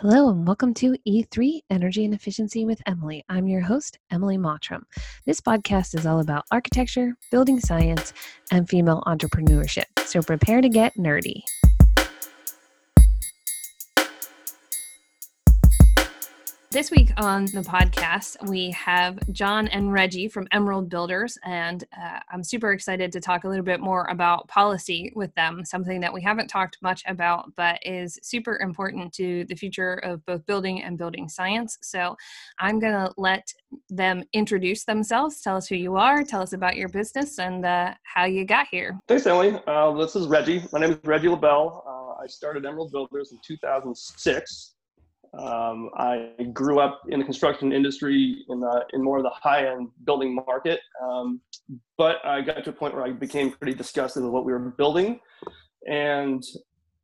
Hello, and welcome to E3 Energy and Efficiency with Emily. I'm your host, Emily Mottram. This podcast is all about architecture, building science, and female entrepreneurship. So prepare to get nerdy. This week on the podcast, we have John and Reggie from Emerald Builders, and uh, I'm super excited to talk a little bit more about policy with them, something that we haven't talked much about, but is super important to the future of both building and building science. So I'm going to let them introduce themselves, tell us who you are, tell us about your business, and uh, how you got here. Thanks, Emily. Uh, this is Reggie. My name is Reggie LaBelle. Uh, I started Emerald Builders in 2006. Um, I grew up in the construction industry in, the, in more of the high end building market, um, but I got to a point where I became pretty disgusted with what we were building. And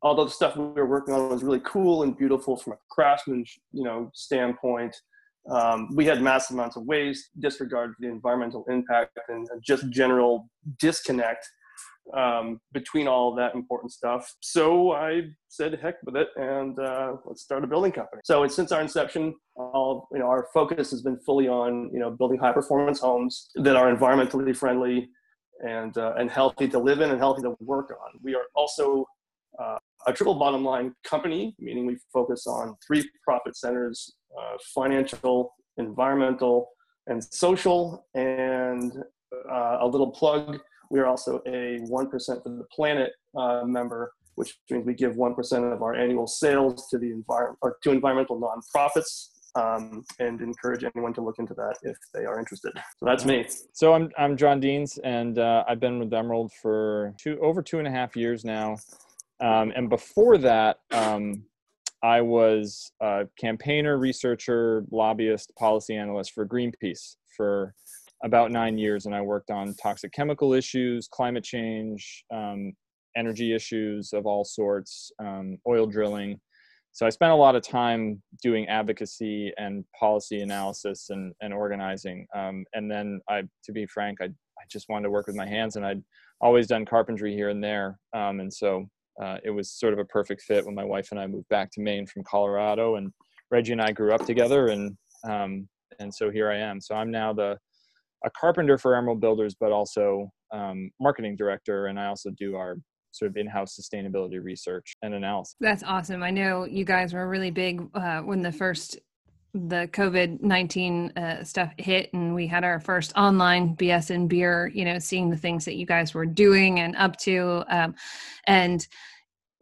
although the stuff we were working on was really cool and beautiful from a craftsman, you know, standpoint, um, we had massive amounts of waste, disregard for the environmental impact, and just general disconnect um, between all that important stuff. So I said, heck with it, and uh, let's start a building company. So it's since our inception, all you know, our focus has been fully on you know building high performance homes that are environmentally friendly and uh, and healthy to live in and healthy to work on. We are also uh, a triple bottom line company, meaning we focus on three profit centers: uh, financial, environmental, and social. And uh, a little plug we are also a 1% for the planet uh, member, which means we give 1% of our annual sales to the environment or to environmental nonprofits um, and encourage anyone to look into that if they are interested. So that's me. So I'm I'm John Deans, and uh, I've been with Emerald for two over two and a half years now. Um, and before that, um, I was a campaigner, researcher, lobbyist, policy analyst for Greenpeace for about nine years, and I worked on toxic chemical issues, climate change, um, energy issues of all sorts, um, oil drilling. So I spent a lot of time doing advocacy and policy analysis and, and organizing. Um, and then I, to be frank, I, I just wanted to work with my hands and I'd always done carpentry here and there. Um, and so uh, it was sort of a perfect fit when my wife and I moved back to Maine from Colorado and Reggie and I grew up together and, um, and so here I am. So I'm now the, a carpenter for Emerald Builders, but also um, marketing director, and I also do our sort of in-house sustainability research and analysis. That's awesome. I know you guys were really big uh, when the first the COVID nineteen uh, stuff hit, and we had our first online BS and beer. You know, seeing the things that you guys were doing and up to, um, and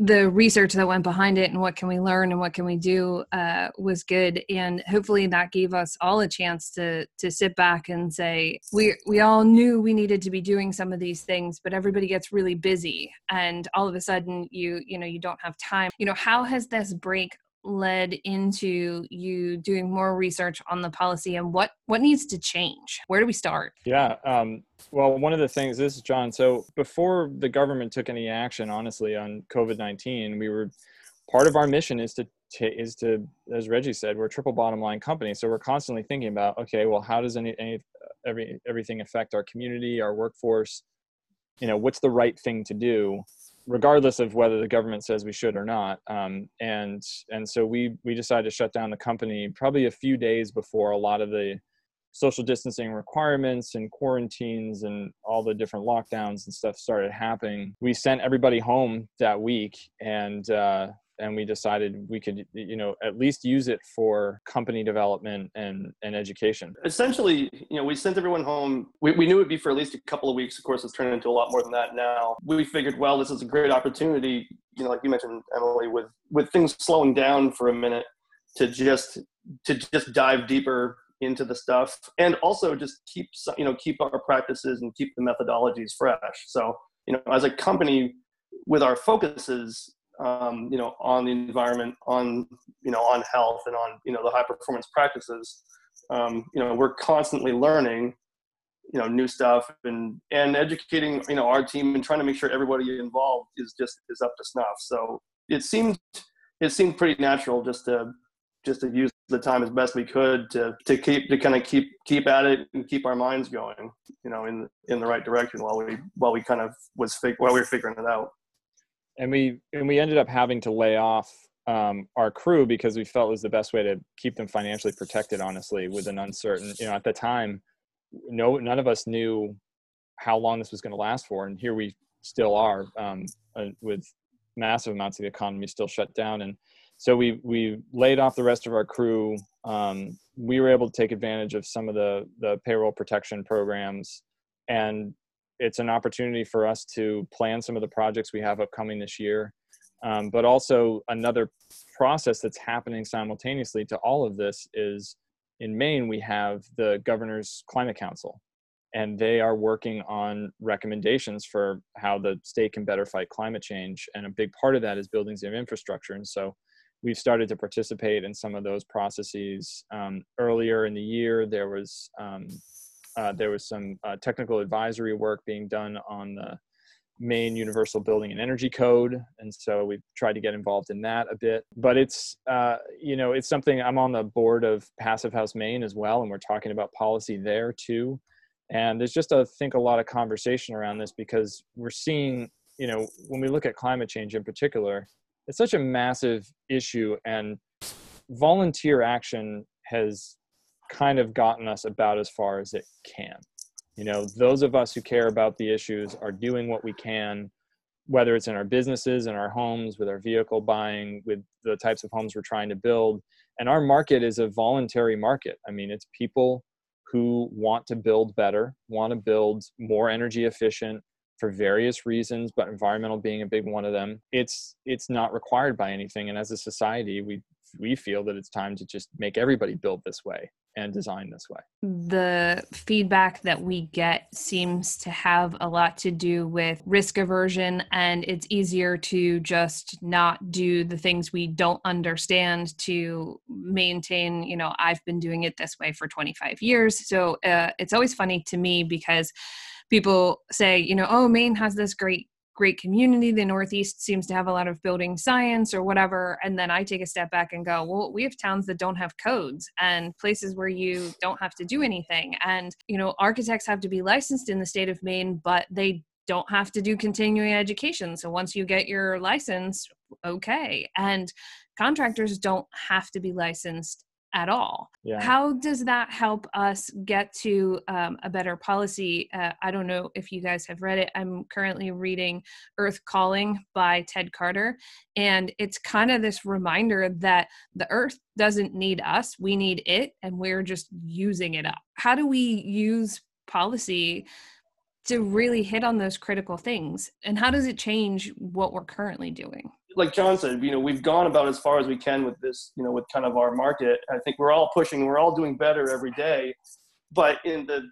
the research that went behind it and what can we learn and what can we do uh, was good. And hopefully that gave us all a chance to to sit back and say we we all knew we needed to be doing some of these things but everybody gets really busy. And all of a sudden you you know you don't have time. You know how has this break led into you doing more research on the policy and what what needs to change? Where do we start? Yeah um, well one of the things this is john so before the government took any action honestly on covid-19 we were part of our mission is to is to as reggie said we're a triple bottom line company so we're constantly thinking about okay well how does any, any every everything affect our community our workforce? You know what's the right thing to do regardless of whether the government says we should or not. Um, and and so we we decided to shut down the company probably a few days before a lot of the social distancing requirements and quarantines and all the different lockdowns and stuff started happening. We sent everybody home that week, and uh, and we decided we could you know at least use it for company development and and education. Essentially you know we sent everyone home. We, we knew it'd be for at least a couple of weeks. Of course it's turned into a lot more than that now. We figured well this is a great opportunity you know like you mentioned emily with with things slowing down for a minute to just to just dive deeper into the stuff and also just keep you know keep our practices and keep the methodologies fresh. So you know as a company with our focuses um, you know, on the environment, on you know, on health, and on you know the high performance practices. Um, you know, we're constantly learning, you know, new stuff and and educating you know our team and trying to make sure everybody involved is just is up to snuff. So it seemed it seemed pretty natural just to just to use the time as best we could to to keep to kind of keep keep at it and keep our minds going, you know, in in the right direction while we while we kind of was fig- while we were figuring it out and we and we ended up having to lay off um, our crew because we felt was the best way to keep them financially protected. Honestly, with an uncertain, you know, at the time, no, none of us knew how long this was going to last for, and here we still are um, uh, with massive amounts of the economy still shut down, and so we we laid off the rest of our crew. Um, we were able to take advantage of some of the the payroll protection programs, and it's an opportunity for us to plan some of the projects we have upcoming this year um, but also another process that's happening simultaneously to all of this is in Maine, we have the governor's climate council, and they are working on recommendations for how the state can better fight climate change. And a big part of that is buildings and infrastructure. And so we've started to participate in some of those processes. Um, earlier in the year, there was um, uh, there was some uh, technical advisory work being done on the Maine Universal Building and Energy Code, and so we've tried to get involved in that a bit. But it's uh, you know it's something I'm on the board of Passive House Maine as well, and we're talking about policy there too. And there's just I think a lot of conversation around this because we're seeing you know when we look at climate change in particular, it's such a massive issue, and volunteer action has kind of gotten us about as far as it can. You know those of us who care about the issues are doing what we can whether it's in our businesses in our homes with our vehicle buying with the types of homes we're trying to build. And our market is a voluntary market. I mean it's people who want to build better want to build more energy efficient for various reasons but environmental being a big one of them. It's it's not required by anything. And as a society we we feel that it's time to just make everybody build this way and design this way. The feedback that we get seems to have a lot to do with risk aversion, and it's easier to just not do the things we don't understand to maintain. You know, I've been doing it this way for 25 years. So uh, it's always funny to me because people say, you know, oh, Maine has this great great community. The Northeast seems to have a lot of building science or whatever. And then I take a step back and go, well, we have towns that don't have codes and places where you don't have to do anything. And, you know, architects have to be licensed in the state of Maine, but they don't have to do continuing education. So once you get your license, okay. And contractors don't have to be licensed at all. Yeah. How does that help us get to um, a better policy? Uh, I don't know if you guys have read it. I'm currently reading Earth Calling by Ted Carter. And it's kind of this reminder that the earth doesn't need us, we need it, and we're just using it up. How do we use policy? To really hit on those critical things. And how does it change what we're currently doing? Like John said, you know, we've gone about as far as we can with this, you know, with kind of our market. I think we're all pushing, we're all doing better every day. But in the,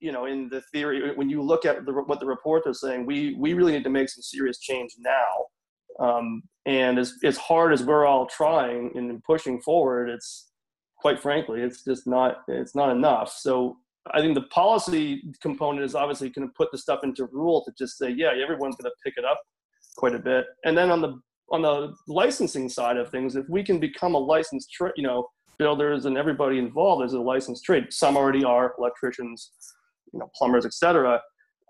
you know, in the theory, when you look at the, what the reports are saying, we we really need to make some serious change now. Um, and as as hard as we're all trying and pushing forward, it's quite frankly, it's just not it's not enough. So I think the policy component is obviously going to put the stuff into rule to just say, yeah, everyone's going to pick it up quite a bit. And then on the on the licensing side of things, if we can become a licensed, tra- you know, builders and everybody involved is a licensed trade. Some already are electricians, you know, plumbers, etc.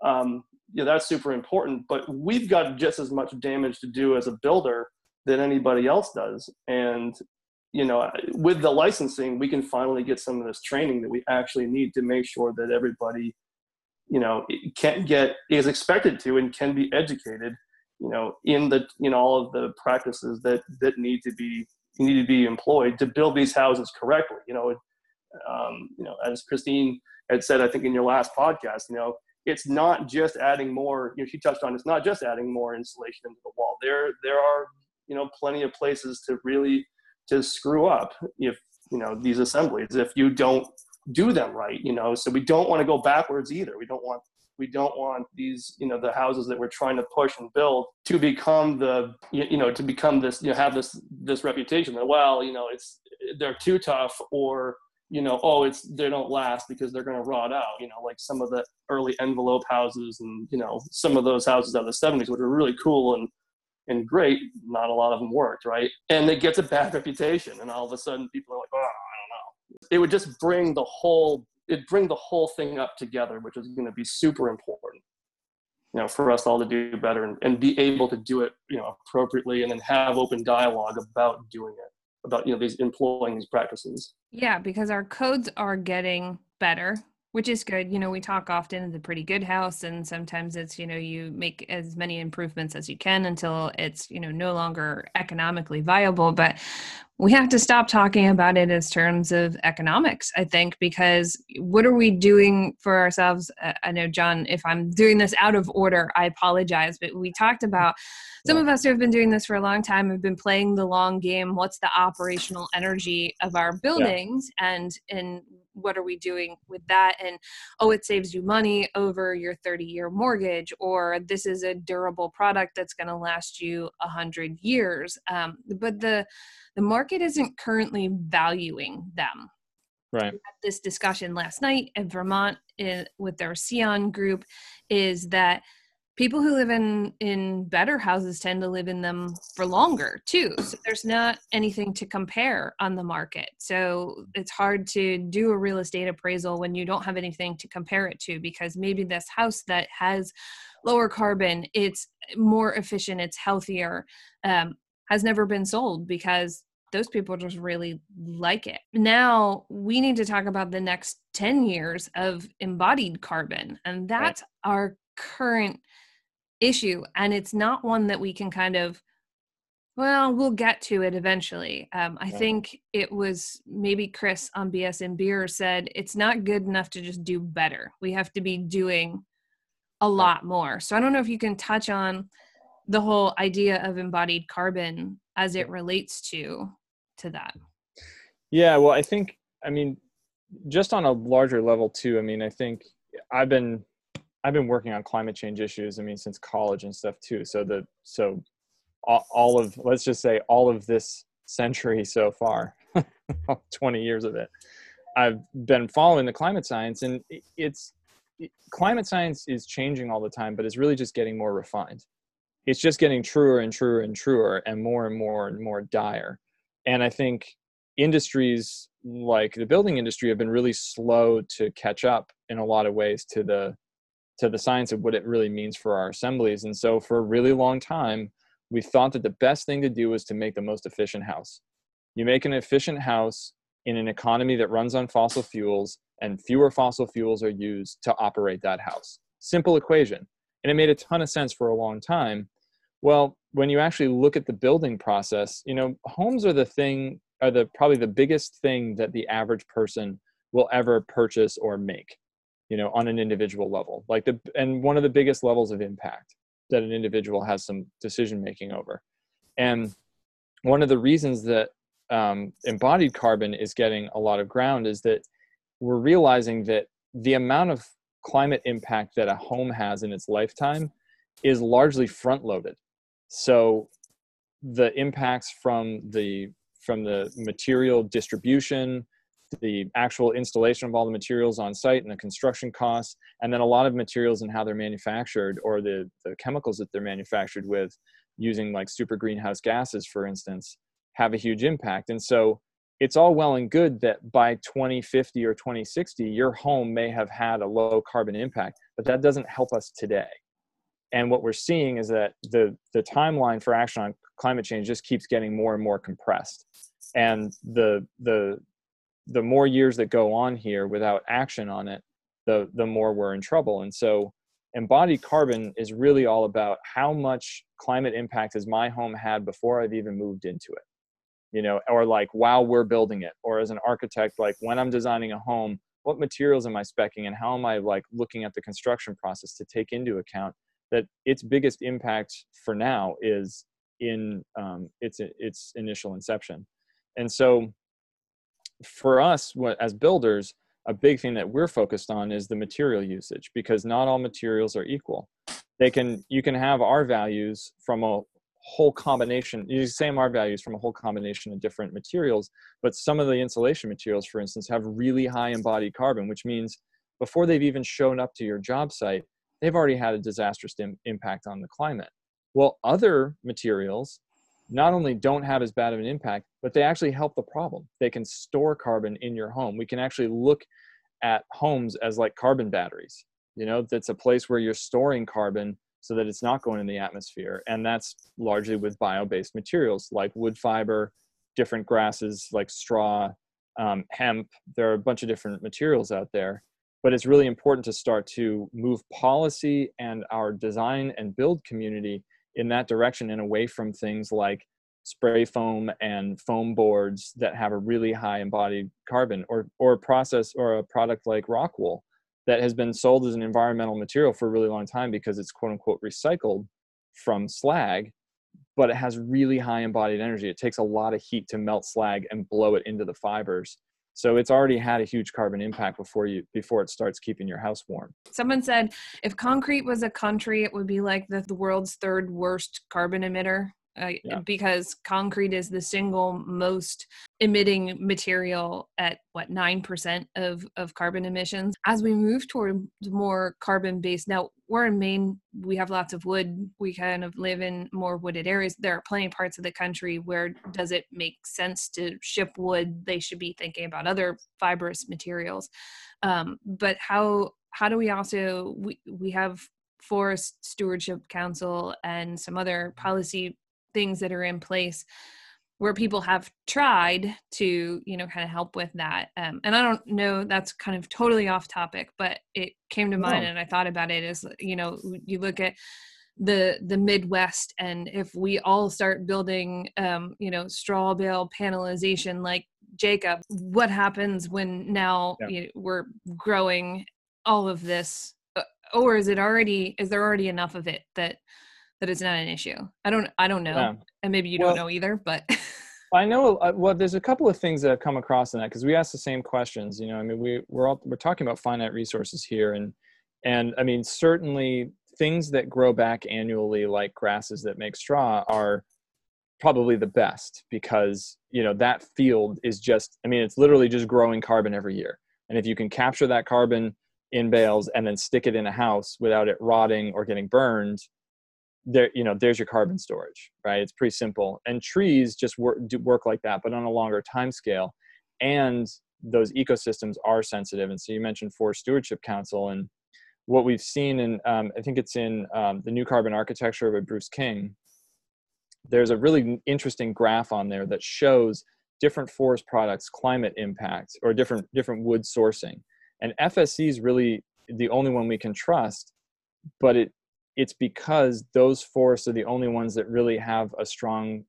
Um, yeah, that's super important. But we've got just as much damage to do as a builder than anybody else does. And you know, with the licensing, we can finally get some of this training that we actually need to make sure that everybody, you know, can get is expected to and can be educated you know in the in all of the practices that that need to be need to be employed to build these houses correctly you know um, you know as christine had said i think in your last podcast you know it's not just adding more you know she touched on it's not just adding more insulation into the wall. There there are you know plenty of places to really to screw up if you know these assemblies if you don't do them right you know so we don't want to go backwards either. We don't want we don't want these you know the houses that we're trying to push and build to become the you know to become this you know have this this reputation that well you know it's they're too tough or you know oh it's they don't last because they're going to rot out you know like some of the early envelope houses and you know some of those houses out of the 70s which are really cool and and great not a lot of them worked right? And it gets a bad reputation and all of a sudden people are like oh i don't know. It would just bring the whole it bring the whole thing up together, which is going to be super important. you know, for us all to do better and, and be able to do it, you know, appropriately and then have open dialogue about doing it, about, you know, these employing these practices. Yeah, because our codes are getting better which is good. You know, we talk often in the pretty good house, and sometimes it's, you know, you make as many improvements as you can until it's, you know, no longer economically viable. But we have to stop talking about it as terms of economics, I think, because what are we doing for ourselves? Uh, I know, John, if I'm doing this out of order, I apologize, but we talked about some of us who have been doing this for a long time have been playing the long game. What's the operational energy of our buildings? Yeah. And, and what are we doing with that and oh it saves you money over your 30 year mortgage or this is a durable product that's going to last you 100 years um, but the the market isn't currently valuing them. Right. This discussion last night in vermont in, with their Sion group is that people who live in in better houses tend to live in them for longer too. So there's not anything to compare on the market. So it's hard to do a real estate appraisal when you don't have anything to compare it to because maybe this house that has lower carbon it's more efficient it's healthier um, has never been sold because those people just really like it. Now we need to talk about the next 10 years of embodied carbon, and that's right. our current issue and it's not one that we can kind of well we'll get to it eventually. Um, i think it was maybe chris on bs and beer said it's not good enough to just do better. We have to be doing a lot more. So i don't know if you can touch on the whole idea of embodied carbon as it relates to to that yeah well i think i mean just on a larger level too i mean i think i've been I've been working on climate change issues. I mean, since college and stuff too. So the so all of let's just say all of this century so far, 20 years of it, I've been following the climate science, and it's climate science is changing all the time, but it's really just getting more refined. It's just getting truer and truer and truer, and more and more and more dire. And I think industries like the building industry have been really slow to catch up in a lot of ways to the to the science of what it really means for our assemblies. And so for a really long time, we thought that the best thing to do was to make the most efficient house. You make an efficient house in an economy that runs on fossil fuels, and fewer fossil fuels are used to operate that house. Simple equation. And it made a ton of sense for a long time. Well, when you actually look at the building process, you know, homes are the thing, are the probably the biggest thing that the average person will ever purchase or make you know on an individual level. Like the and one of the biggest levels of impact that an individual has some decision making over. And one of the reasons that um, embodied carbon is getting a lot of ground is that we're realizing that the amount of climate impact that a home has in its lifetime is largely front loaded so the impacts from the from the material distribution the actual installation of all the materials on site and the construction costs, and then a lot of materials and how they're manufactured or the, the chemicals that they're manufactured with using like super greenhouse gases, for instance, have a huge impact. And so it's all well and good that by 2050 or 2060, your home may have had a low carbon impact, but that doesn't help us today. And what we're seeing is that the, the timeline for action on climate change just keeps getting more and more compressed. And the, the, the more years that go on here without action on it, the the more we're in trouble. And so embodied carbon is really all about how much climate impact has my home had before I've even moved into it. You know, or like while we're building it, or as an architect, like when I'm designing a home, what materials am I specing and how am I like looking at the construction process to take into account that its biggest impact for now is in um, its its initial inception. And so for us what, as builders a big thing that we're focused on is the material usage because not all materials are equal they can you can have R values from a whole combination you same R values from a whole combination of different materials but some of the insulation materials for instance have really high embodied carbon which means before they've even shown up to your job site they've already had a disastrous Im- impact on the climate well other materials not only don't have as bad of an impact, but they actually help the problem. They can store carbon in your home. We can actually look at homes as like carbon batteries. You know, that's a place where you're storing carbon so that it's not going in the atmosphere. And that's largely with bio based materials like wood fiber, different grasses like straw, um, hemp. There are a bunch of different materials out there. But it's really important to start to move policy and our design and build community in that direction and away from things like spray foam and foam boards that have a really high embodied carbon or or a process or a product like rock wool that has been sold as an environmental material for a really long time because it's quote unquote recycled from slag but it has really high embodied energy. It takes a lot of heat to melt slag and blow it into the fibers so it's already had a huge carbon impact before you before it starts keeping your house warm. Someone said if concrete was a country it would be like the, the world's third worst carbon emitter uh, yeah. because concrete is the single most emitting material at what 9% of, of carbon emissions. As we move toward more carbon based now we're in maine we have lots of wood we kind of live in more wooded areas. There are plenty of parts of the country where does it make sense to ship wood? They should be thinking about other fibrous materials. Um, but how how do we also we, we have forest stewardship council and some other policy things that are in place where people have tried to you know kind of help with that um, and i don't know that's kind of totally off topic but it came to mind and i thought about it as you know you look at the the midwest and if we all start building um, you know straw bale panelization like jacob what happens when now yeah. you know, we're growing all of this uh, or is it already is there already enough of it that that it's not an issue. I don't I don't know, yeah. and maybe you well, don't know either, but. I know. Uh, well, there's a couple of things that have come across in that because we ask the same questions. You know, I mean, we we're all we're talking about finite resources here, and and I mean, certainly things that grow back annually, like grasses that make straw, are probably the best because you know that field is just. I mean, it's literally just growing carbon every year, and if you can capture that carbon in bales and then stick it in a house without it rotting or getting burned there you know there's your carbon storage right? It's pretty simple. And trees just work do work like that but on a longer time scale and those ecosystems are sensitive. And so you mentioned forest stewardship council and what we've seen in um, i think it's in um, the new carbon architecture by bruce king. There's a really interesting graph on there that shows different forest products climate impact or different different wood sourcing. And fsc is really the only one we can trust but it it's because those forests are the only ones that really have a strong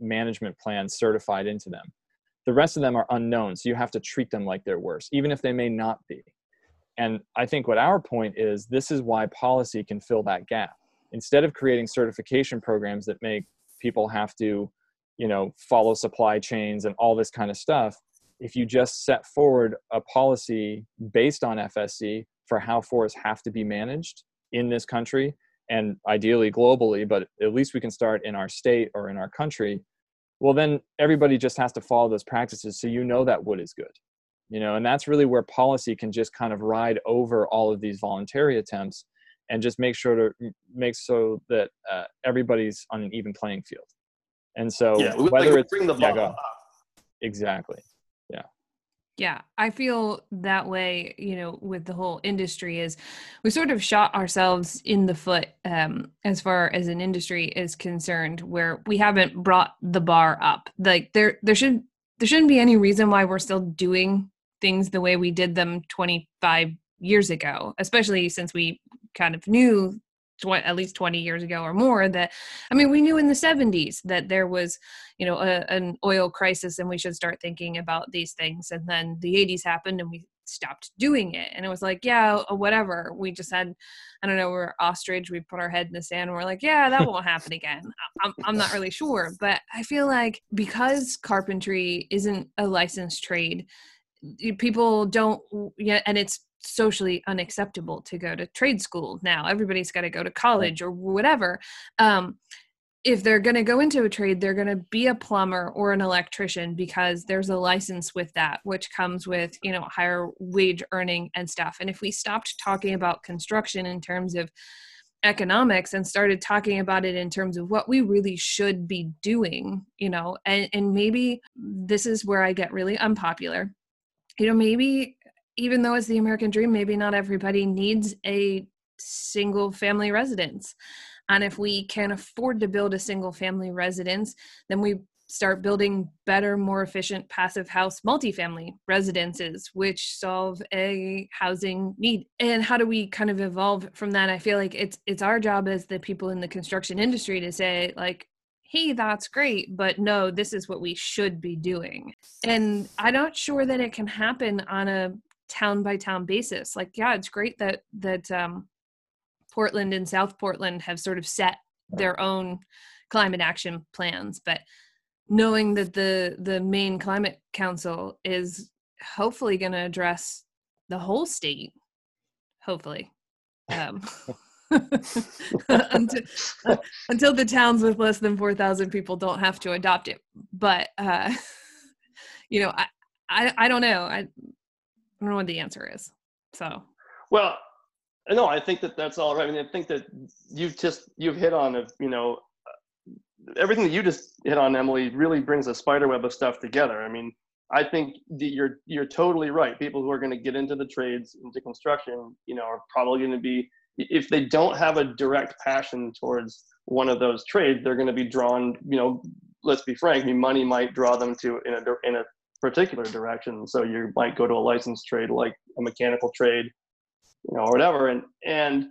management plan certified into them. The rest of them are unknown, so you have to treat them like they're worse, even if they may not be. And I think what our point is this is why policy can fill that gap. Instead of creating certification programs that make people have to, you know, follow supply chains and all this kind of stuff, if you just set forward a policy based on FSC for how forests have to be managed in this country, and ideally globally, but at least we can start in our state or in our country, well, then everybody just has to follow those practices so you know that wood is good. You know, and that's really where policy can just kind of ride over all of these voluntary attempts and just make sure to make so that uh, everybody's on an even playing field. And so yeah, whether it's bring the yeah, exactly yeah, I feel that way, you know, with the whole industry is we sort of shot ourselves in the foot um as far as an industry is concerned where we haven't brought the bar up. Like there there should there shouldn't be any reason why we're still doing things the way we did them 25 years ago, especially since we kind of knew tw- at least 20 years ago or more that i mean we knew in the 70s that there was you know a, an oil crisis and we should start thinking about these things. And then the 80s happened and we stopped doing it. And it was like yeah uh, whatever. We just had i don't know we're ostrich we put our head in the sand and we're like yeah that won't happen again. I'm, I'm not really sure. But i feel like because carpentry isn't a licensed trade people don't yeah and it's socially unacceptable to go to trade school now. Everybody's got to go to college or whatever. Um, if they're going to go into a trade they're going to be a plumber or an electrician because there's a license with that which comes with you know higher wage earning and stuff. And if we stopped talking about construction in terms of economics and started talking about it in terms of what we really should be doing you know and, and maybe this is where i get really unpopular you know maybe even though it's the American dream, maybe not everybody needs a single family residence. And if we can afford to build a single family residence, then we start building better, more efficient passive house multifamily residences, which solve a housing need. And how do we kind of evolve from that? I feel like it's it's our job as the people in the construction industry to say, like, hey, that's great, but no, this is what we should be doing. And I'm not sure that it can happen on a town by town basis. Like, yeah, it's great that that um, Portland and South Portland have sort of set their own climate action plans, but knowing that the the Maine climate council is hopefully going to address the whole state hopefully um, until, uh, until the towns with less than 4000 people don't have to adopt it. But uh, you know I, I i don't know. I, I don't know what the answer is. So. Well no i think that that's all right. I mean i think that you've just you've hit on a you know everything that you just hit on, Emily, really brings a spider web of stuff together. I mean, I think you're you're totally right. People who are going to get into the trades, into construction, you know, are probably going to be if they don't have a direct passion towards one of those trades, they're going to be drawn. You know, let's be frank. Money might draw them to in a in a particular direction. So you might go to a licensed trade like a mechanical trade, you know, or whatever. And and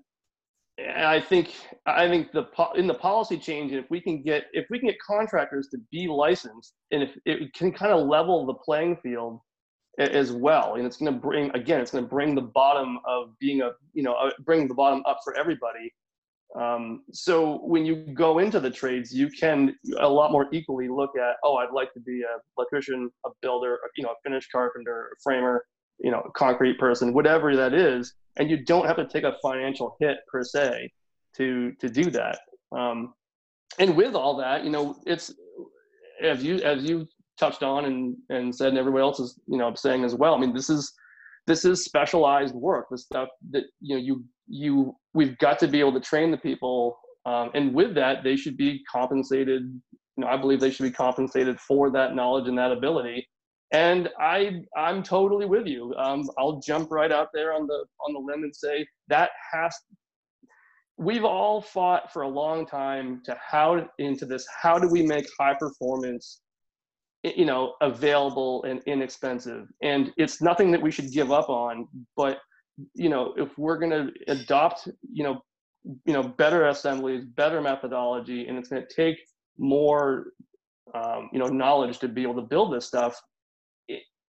and I think I think the in the policy change, if we can get if we can get contractors to be licensed, and if it can kind of level the playing field as well, and it's going to bring again, it's going to bring the bottom of being a you know bring the bottom up for everybody. Um, so when you go into the trades, you can a lot more equally look at oh, I'd like to be a electrician, a builder, you know, a finished carpenter, a framer, you know, a concrete person, whatever that is, and you don't have to take a financial hit per se to to do that. Um, and with all that, you know, it's as you as you touched on and and said, and everybody else is you know saying as well. I mean, this is this is specialized work. The stuff that you know you you we've got to be able to train the people, um, and with that, they should be compensated. You know, I believe they should be compensated for that knowledge and that ability and I I'm totally with you. Um, I'll jump right out there on the on the limb and say that has. We've all fought for a long time to how into this. How do we make high performance, you know, available and inexpensive? And it's nothing that we should give up on. But you know, if we're going to adopt, you know, you know, better assemblies, better methodology, and it's going to take more um, you know knowledge to be able to build this stuff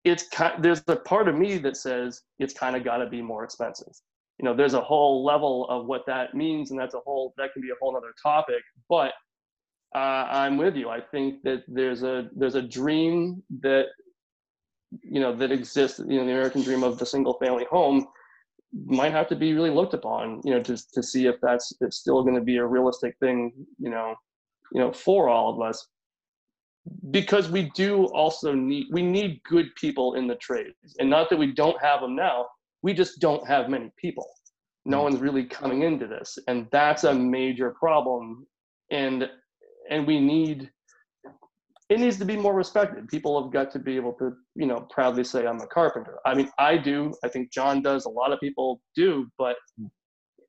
it's kind there's a part of me that says it's kind of got to be more expensive you know there's a whole level of what that means and that's a whole that can be a whole other topic but uh, i'm with you. I think that there's a there's a dream that you know that exists you know the american dream of the single family home might have to be really looked upon you know to, to see if that's it's still going to be a realistic thing you know you know for all of us. Because we do also need we need good people in the trades. And not that we don't have them now we just don't have many people. No mm. one's really coming into this. And that's a major problem. And and we need it needs to be more respected. People have got to be able to you know proudly say i'm a carpenter. I mean i do. I think john does. A lot of people do but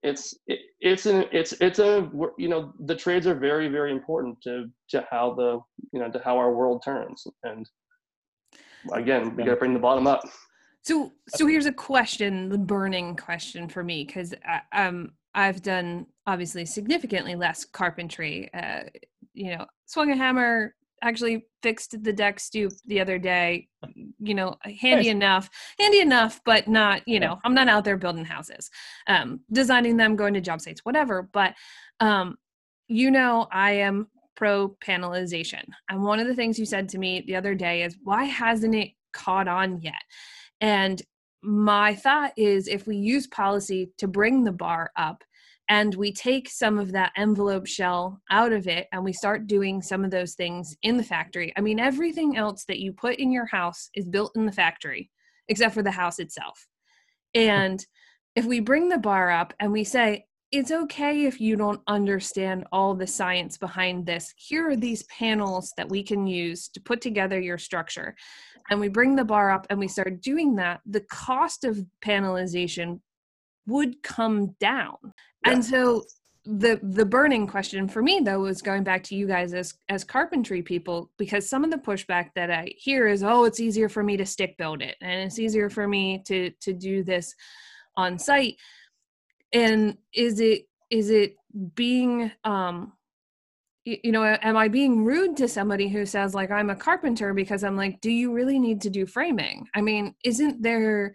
it's it, it's an it's it's a you know the trades are very very important to to how the you know to how our world turns. And again we got to bring the bottom up. So so here's a question the burning question for me because um i've done obviously significantly less carpentry uh you know swung a hammer actually fixed the deck stoop the other day you know handy nice. enough handy enough but not you know i'm not out there building houses um designing them going to job sites whatever but um you know i am pro panelization and one of the things you said to me the other day is why hasn't it caught on yet? And my thought is if we use policy to bring the bar up and we take some of that envelope shell out of it and we start doing some of those things in the factory. I mean, everything else that you put in your house is built in the factory except for the house itself. And if we bring the bar up and we say, it's okay if you don't understand all the science behind this. Here are these panels that we can use to put together your structure. And we bring the bar up and we start doing that. The cost of panelization would come down. Yeah. And so the the burning question for me though was going back to you guys as as carpentry people because some of the pushback that I hear is oh it's easier for me to stick build it and it's easier for me to to do this on site and is it is it being um you know am i being rude to somebody who says like i'm a carpenter because i'm like do you really need to do framing i mean isn't there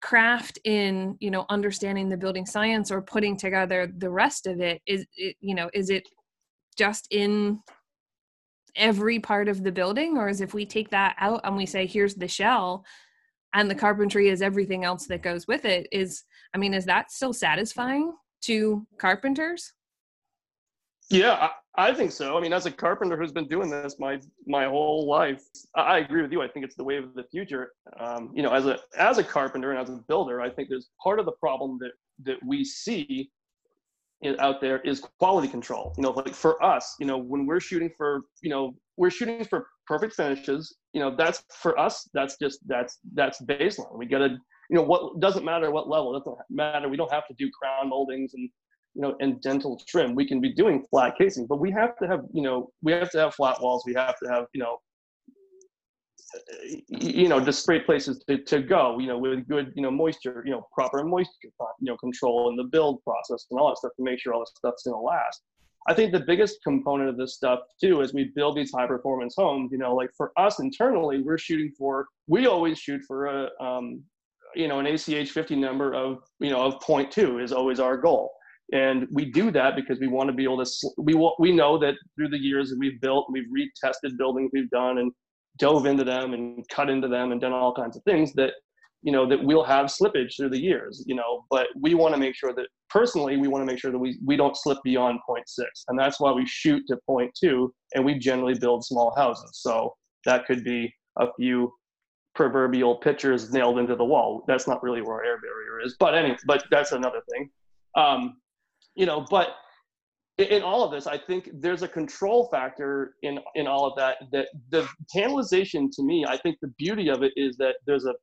craft in you know understanding the building science or putting together the rest of it is it, you know is it just in every part of the building? Or is if we take that out and we say here's the shell and the carpentry is everything else that goes with it is i mean is that still satisfying to carpenters yeah I, think so. I mean as a carpenter who's been doing this my my whole life i, agree with you. I think it's the way of the future. Um, you know as a as a carpenter and as a builder i think there's part of the problem that that we see out there is quality control. You know like for us you know when we're shooting for you know we're shooting for perfect finishes you know that's for us that's just that's that's baseline. We gotta you know what doesn't matter what level doesn't matter. We don't have to do crown moldings and you know and dental trim we can be doing flat casing but we have to have you know we have to have flat walls we have to have you know you know just straight places to, to go you know with good you know moisture you know proper moisture you know control in the build process and all that stuff to make sure all this stuff's going to last i think the biggest component of this stuff too as we build these high performance homes you know like for us internally we're shooting for we always shoot for a um, you know an ach 50 number of you know of 0.2 is always our goal and we do that because we want to be able to we we know that through the years that we've built we've retested buildings we've done and dove into them and cut into them and done all kinds of things that you know that we'll have slippage through the years you know but we want to make sure that personally we want to make sure that we we don't slip beyond 0.6 and that's why we shoot to 0.2 and we generally build small houses. So that could be a few proverbial pictures nailed into the wall. That's not really where our air barrier is but anyway but that's another thing. Um, you know but in all of this i think there's a control factor in in all of that that the panelization to me i think the beauty of it is that there's a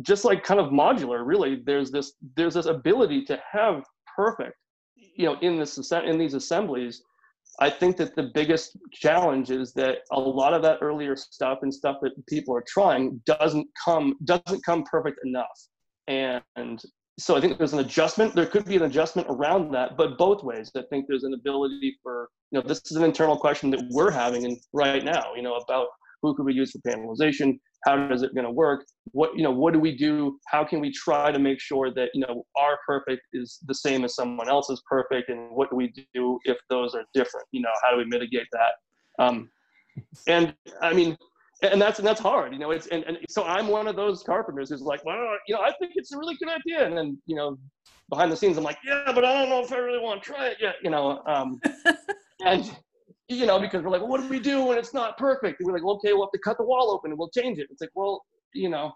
just like kind of modular really there's this there's this ability to have perfect you know in this in these assemblies. I think that the biggest challenge is that a lot of that earlier stuff and stuff that people are trying doesn't come doesn't come perfect enough. And so I think there's an adjustment. There could be an adjustment around that, but both ways. I think there's an ability for you know this is an internal question that we're having and right now. You know about who could we use for panelization? How is it going to work? What you know what do we do? How can we try to make sure that you know our perfect is the same as someone else's perfect? And what do we do if those are different? You know how do we mitigate that? Um, and I mean and that's and that's hard you know it's and, and so i'm one of those carpenters who's like well you know i think it's a really good idea. And then you know behind the scenes i'm like yeah but i don't know if i really want to try it yet you know um and you know because we're like well, what do we do when it's not perfect? And we're like well, okay we'll have to cut the wall open and we'll change it. It's like well you know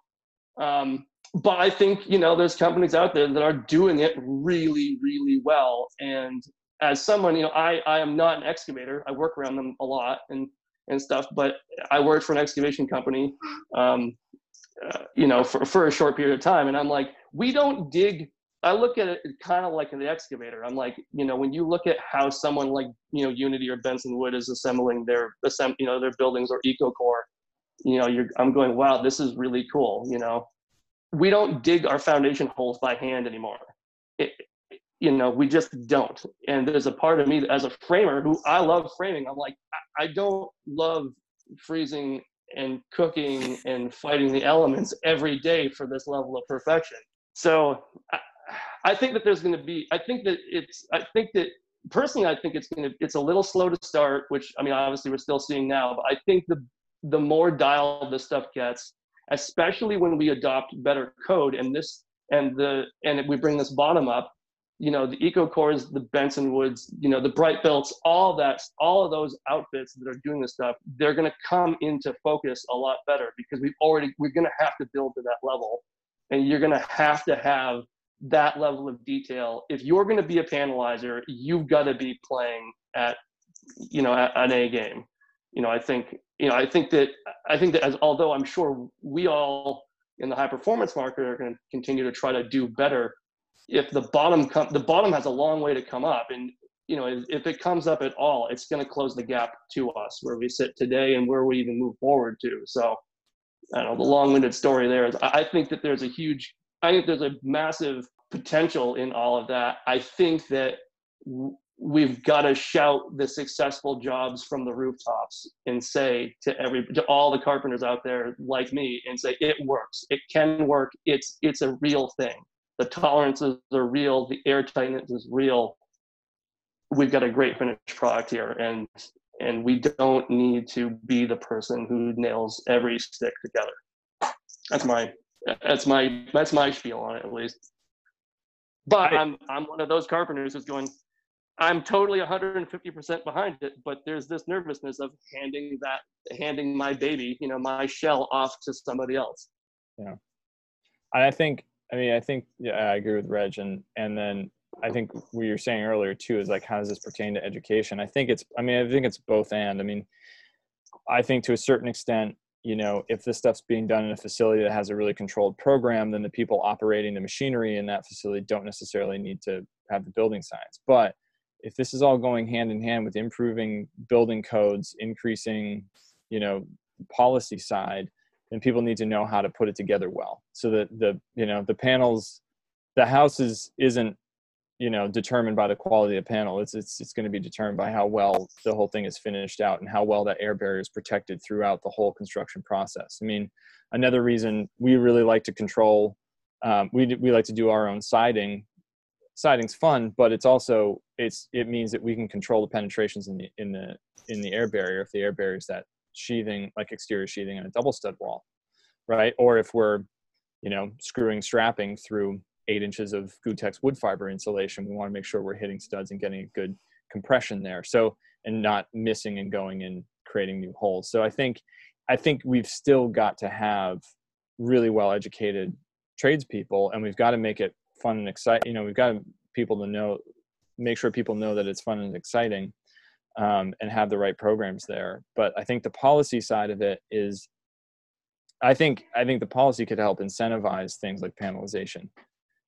um but i think you know there's companies out there that are doing it really really well. And as someone you know i i am not an excavator. I work around them a lot. And and stuff. But I worked for an excavation company, um, uh, you know, for, for a short period of time. And I'm like, we don't dig. I look at it kind of like the excavator. I'm like, you know, when you look at how someone like, you know, Unity or Bensonwood is assembling their, assemb- you know, their buildings or Ecocor, you know, you're, I'm going, wow, this is really cool. You know, we don't dig our foundation holes by hand anymore. It, you know, we just don't. And there's a part of me as a framer who I love framing. I'm like, I don't love freezing and cooking and fighting the elements every day for this level of perfection. So I, I think that there's going to be, I think that it's, I think that personally, I think it's going to, it's a little slow to start, which I mean, obviously we're still seeing now, but I think the, the more dialed this stuff gets, especially when we adopt better code and this, and the, and we bring this bottom up, you know the Ecocors the Bensonwoods you know the BrightBuilts, all that all of those outfits that are doing this stuff they're going to come into focus a lot better because we've already we're going to have to build to that level. And you're going to have to have that level of detail. If you're going to be a panelizer you've got to be playing at you know at an a game. You know i think you know i think that i think that as although i'm sure we all in the high performance market are going to continue to try to do better if the bottom come the bottom has a long way to come up and you know if, if it comes up at all it's going to close the gap to us where we sit today and where we even move forward to. So i don't know the long-winded story there is i think that there's a huge i think there's a massive potential in all of that. I think that we've got to shout the successful jobs from the rooftops and say to every to all the carpenters out there like me and say it works. It can work. It's it's a real thing the tolerances are real, the air tightness is real. We've got a great finished product here, and and we don't need to be the person who nails every stick together. That's my that's my that's my spiel on it at least. But I'm I'm one of those carpenters who's going. I'm totally 150% behind it, but there's this nervousness of handing that handing my baby, you know, my shell off to somebody else. Yeah, and I think I mean, I think yeah, I agree with Reg, and and then I think what you're saying earlier too is like, how does this pertain to education? I think it's, I mean, I think it's both and. I mean, I think to a certain extent, you know, if this stuff's being done in a facility that has a really controlled program, then the people operating the machinery in that facility don't necessarily need to have the building science. But if this is all going hand in hand with improving building codes, increasing, you know, policy side, and people need to know how to put it together well. So that the you know the panels the house is isn't you know determined by the quality of the panel. It's it's, it's going to be determined by how well the whole thing is finished out and how well that air barrier is protected throughout the whole construction process. I mean another reason we really like to control um, we, we like to do our own siding siding's fun but it's also it's it means that we can control the penetrations in the in the in the air barrier if the air barrier is that sheathing, like exterior sheathing and a double stud wall, right? Or if we're, you know, screwing strapping through eight inches of Gutex wood fiber insulation, we want to make sure we're hitting studs and getting a good compression there. So, and not missing and going and creating new holes. So I think, I think we've still got to have really well educated tradespeople and we've got to make it fun and exciting. You know, we've got people to know, make sure people know that it's fun and exciting um, and have the right programs there. But I think the policy side of it is, I think I think the policy could help incentivize things like panelization,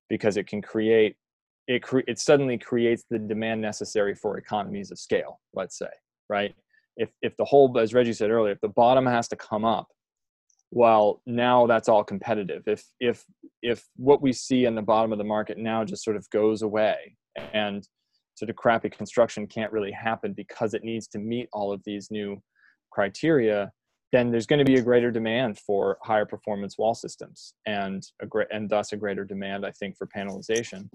because it can create it cre- it suddenly creates the demand necessary for economies of scale. Let's say right if if the whole as Reggie said earlier, if the bottom has to come up, well now that's all competitive. If if if what we see in the bottom of the market now just sort of goes away and sort of crappy construction can't really happen because it needs to meet all of these new criteria then there's going to be a greater demand for higher performance wall systems and a great and thus a greater demand i think for panelization.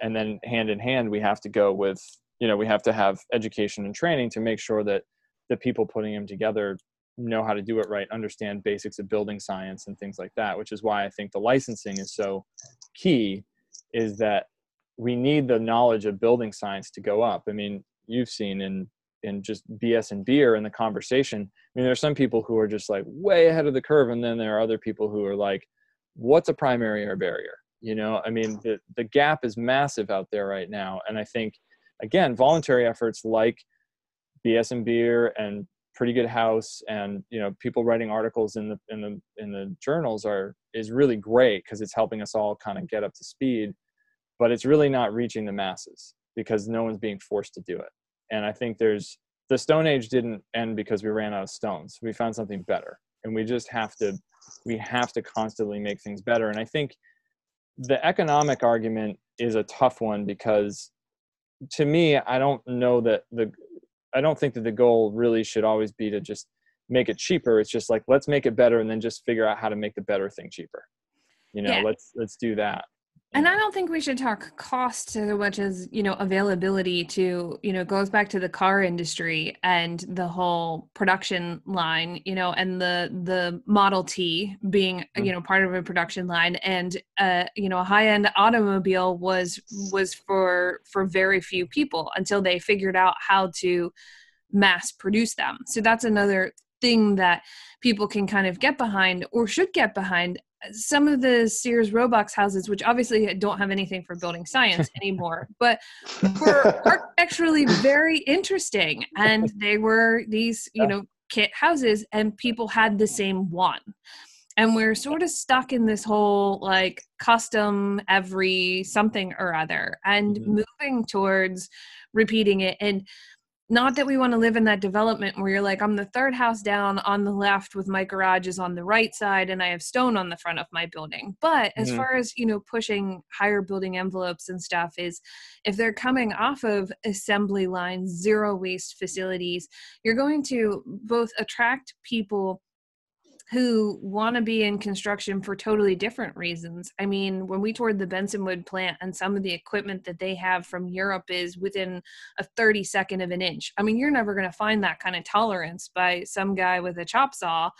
And then hand in hand we have to go with you know we have to have education and training to make sure that the people putting them together know how to do it right understand basics of building science and things like that which is why i think the licensing is so key is that we need the knowledge of building science to go up. I mean, you've seen in in just BS and beer in the conversation. I mean, there are some people who are just like way ahead of the curve, and then there are other people who are like, "What's a primary air barrier?" You know, I mean, the the gap is massive out there right now, and I think again, voluntary efforts like BS and beer and Pretty Good House, and you know, people writing articles in the in the in the journals are is really great because it's helping us all kind of get up to speed but it's really not reaching the masses because no one's being forced to do it. And I think there's the Stone Age didn't end because we ran out of stones. We found something better, and we just have to we have to constantly make things better. And I think the economic argument is a tough one because to me, I don't know that the I don't think that the goal really should always be to just make it cheaper. It's just like let's make it better and then just figure out how to make the better thing cheaper. You know, yeah. let's let's do that and i don't think we should talk cost as much as you know availability to you know goes back to the car industry and the whole production line you know and the the model t being mm-hmm. you know part of a production line. And uh you know a high-end automobile was was for for very few people until they figured out how to mass produce them. So that's another thing that people can kind of get behind or should get behind some of the Sears Roebuck houses, which obviously don't have anything for building science anymore, but were architecturally very interesting. And they were these, you know, kit houses, and people had the same one. and we're sort of stuck in this whole like custom every something or other and mm-hmm. moving towards repeating it and not that we want to live in that development where you're like i'm the third house down on the left with my garage is on the right side and i have stone on the front of my building but as mm-hmm. far as you know pushing higher building envelopes and stuff is if they're coming off of assembly lines zero waste facilities you're going to both attract people who want to be in construction for totally different reasons. I mean, when we toured the Bensonwood plant and some of the equipment that they have from Europe is within a 32nd of an inch. I mean, you're never going to find that kind of tolerance by some guy with a chop saw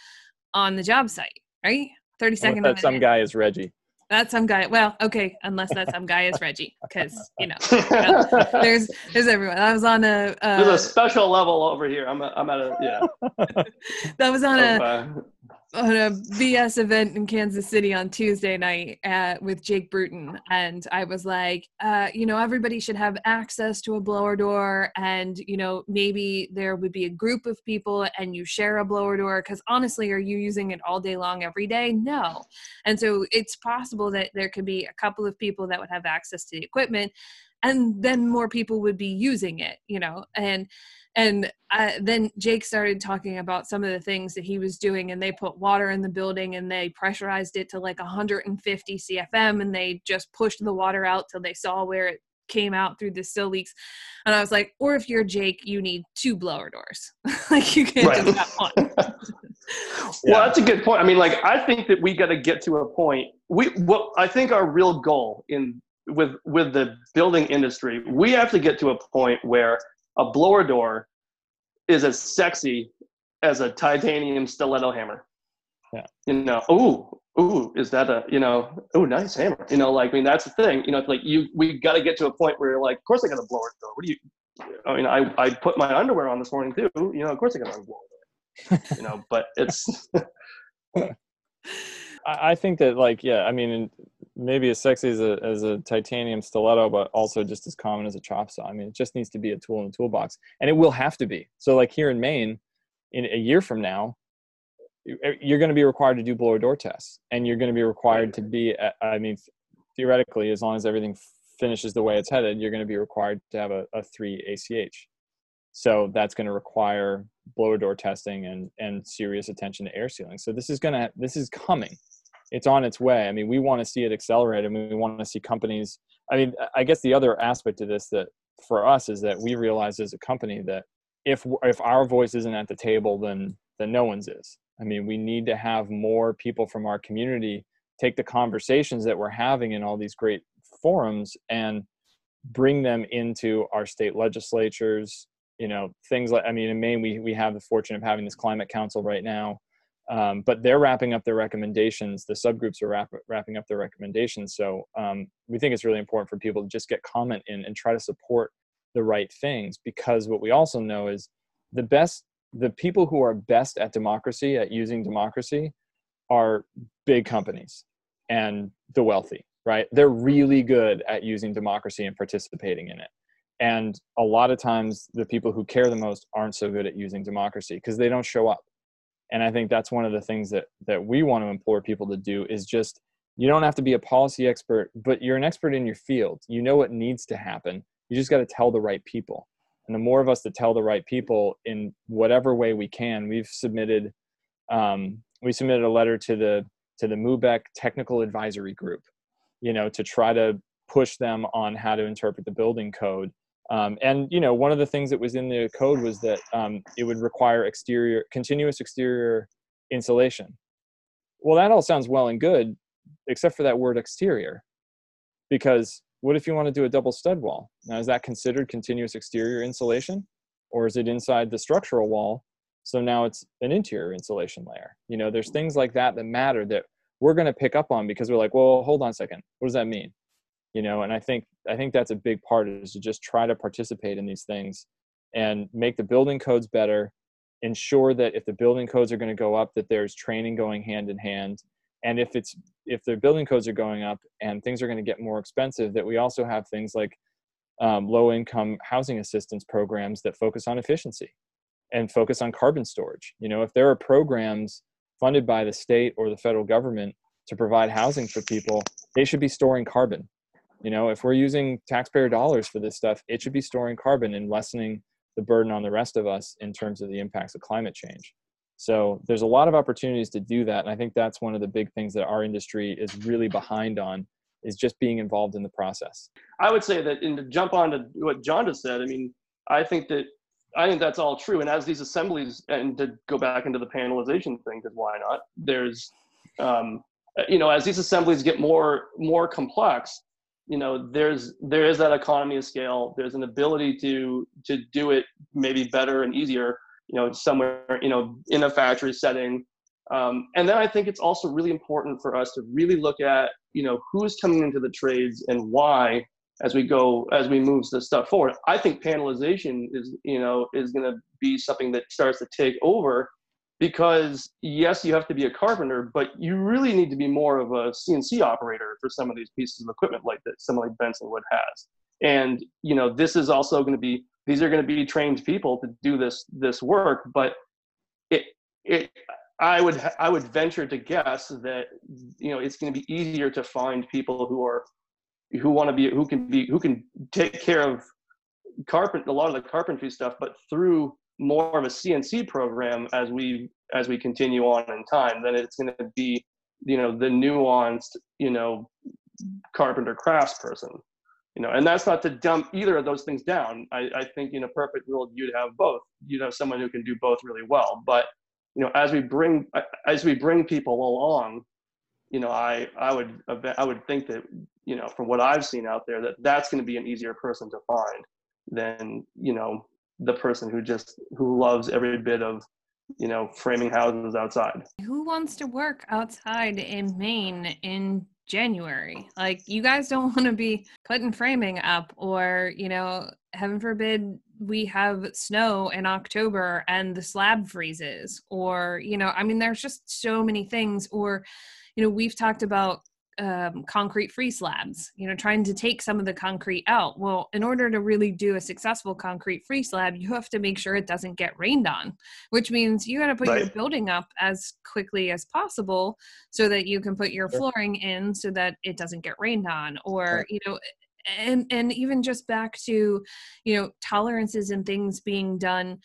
on the job site, right? 32nd. That some inch. guy is Reggie. That's some guy. Well, okay, unless that some guy is Reggie, because you know, there's there's everyone. I was on a. Uh, there's a special level over here. I'm a, I'm at a yeah. that was on a. Uh, on a BS event in Kansas City on Tuesday night with Jake Bruton, and I was like, uh, you know, everybody should have access to a blower door, and you know, maybe there would be a group of people and you share a blower door. Because honestly, are you using it all day long every day? No, and so it's possible that there could be a couple of people that would have access to the equipment, and then more people would be using it, you know, and and uh, then jake started talking about some of the things that he was doing and they put water in the building and they pressurized it to like 150 cfm and they just pushed the water out till they saw where it came out through the still leaks. And i was like or if you're jake you need two blower doors. Like you can't right. just have one. Well that's a good point. I mean like i think that we got to get to a point we what i think our real goal in with with the building industry we have to get to a point where a blower door is as sexy as a titanium stiletto hammer. Yeah. You know, ooh, ooh, is that a, you know, oh, nice hammer. You know, like, I mean, that's the thing. You know, it's like you, we got to get to a point where you're like, of course I got a blower door. What do you, I mean, I, I put my underwear on this morning too. You know, of course I got a blower door. you know, but it's. I think that, like, yeah, I mean, maybe as sexy as a, as a titanium stiletto, but also just as common as a chop saw. I mean, it just needs to be a tool in the toolbox, and it will have to be. So, like here in Maine, in a year from now, eh, you're going to be required to do blower door tests, and you're going to be required to be. I mean, theoretically, as long as everything finishes the way it's headed, you're going to be required to have a, a three ACH. So that's going to require blower door testing and and serious attention to air sealing. So this is going to this is coming it's on its way. I mean, we want to see it accelerate. I mean, we want to see companies. I mean, I guess the other aspect of this that for us is that we realize as a company that if if our voice isn't at the table, then then no one's is. I mean, we need to have more people from our community take the conversations that we're having in all these great forums and bring them into our state legislatures. You know, things like I mean, in Maine, we we have the fortune of having this climate council right now um, but they're wrapping up their recommendations. The subgroups are wrap, wrapping up their recommendations. So um, we think it's really important for people to just get comment in and try to support the right things because what we also know is the best, the people who are best at democracy, at using democracy, are big companies and the wealthy, right? They're really good at using democracy and participating in it. And a lot of times, the people who care the most aren't so good at using democracy because they don't show up and i think that's one of the things that that we want to implore people to do is just you don't have to be a policy expert but you're an expert in your field. You know what needs to happen. You just got to tell the right people. And the more of us that tell the right people in whatever way we can we've submitted um, we submitted a letter to the to the MUBEC technical advisory group you know to try to push them on how to interpret the building code um, and you know, one of the things that was in the code was that um, it would require exterior, continuous exterior insulation. Well, that all sounds well and good, except for that word exterior, because what if you want to do a double stud wall? Now, is that considered continuous exterior insulation, or is it inside the structural wall? So now it's an interior insulation layer. You know, there's things like that that matter that we're going to pick up on because we're like, well, hold on a second, what does that mean? You know and i think i think that's a big part is to just try to participate in these things and make the building codes better ensure that if the building codes are going to go up that there's training going hand in hand and if it's if the building codes are going up and things are going to get more expensive that we also have things like um, low income housing assistance programs that focus on efficiency and focus on carbon storage you know if there are programs funded by the state or the federal government to provide housing for people, they should be storing carbon. You know, if we're using taxpayer dollars for this stuff, it should be storing carbon and lessening the burden on the rest of us in terms of the impacts of climate change. So there's a lot of opportunities to do that. And I think that's one of the big things that our industry is really behind on is just being involved in the process. I would say that in to jump on to what John just said, I mean, I think that I think that's all true. And as these assemblies, and to go back into the panelization thing, because why not? There's, um, you know, as these assemblies get more more complex, you know, there's there is that economy of scale. There's an ability to to do it maybe better and easier. You know, somewhere you know in a factory setting. Um, and then I think it's also really important for us to really look at you know who's coming into the trades and why as we go as we move this stuff forward i think panelization is you know is going to be something that starts to take over because yes you have to be a carpenter but you really need to be more of a cnc operator for some of these pieces of equipment like that someone like bensonwood has. And you know this is also going to be these are going to be trained people to do this this work but it it I would I would venture to guess that you know it's going to be easier to find people who are who want to be who can be who can take care of carpent a lot of the carpentry stuff, but through more of a CNC program as we as we continue on in time, then it's going to be you know the nuanced you know carpenter crafts person you know and that's not to dump either of those things down. I, I think in a perfect world you'd have both. You'd have someone who can do both really well. But you know as we bring as we bring people along you know i i would i would think that you know from what i've seen out there that that's going to be an easier person to find than you know the person who just who loves every bit of you know framing houses outside who wants to work outside in maine in january like you guys don't want to be putting framing up or you know heaven forbid we have snow in October and the slab freezes, or, you know, I mean, there's just so many things. Or, you know, we've talked about um, concrete free slabs, you know, trying to take some of the concrete out. Well, in order to really do a successful concrete free slab, you have to make sure it doesn't get rained on, which means you got to put right. your building up as quickly as possible so that you can put your flooring in so that it doesn't get rained on. Or, right. you know, and and even just back to you know tolerances and things being done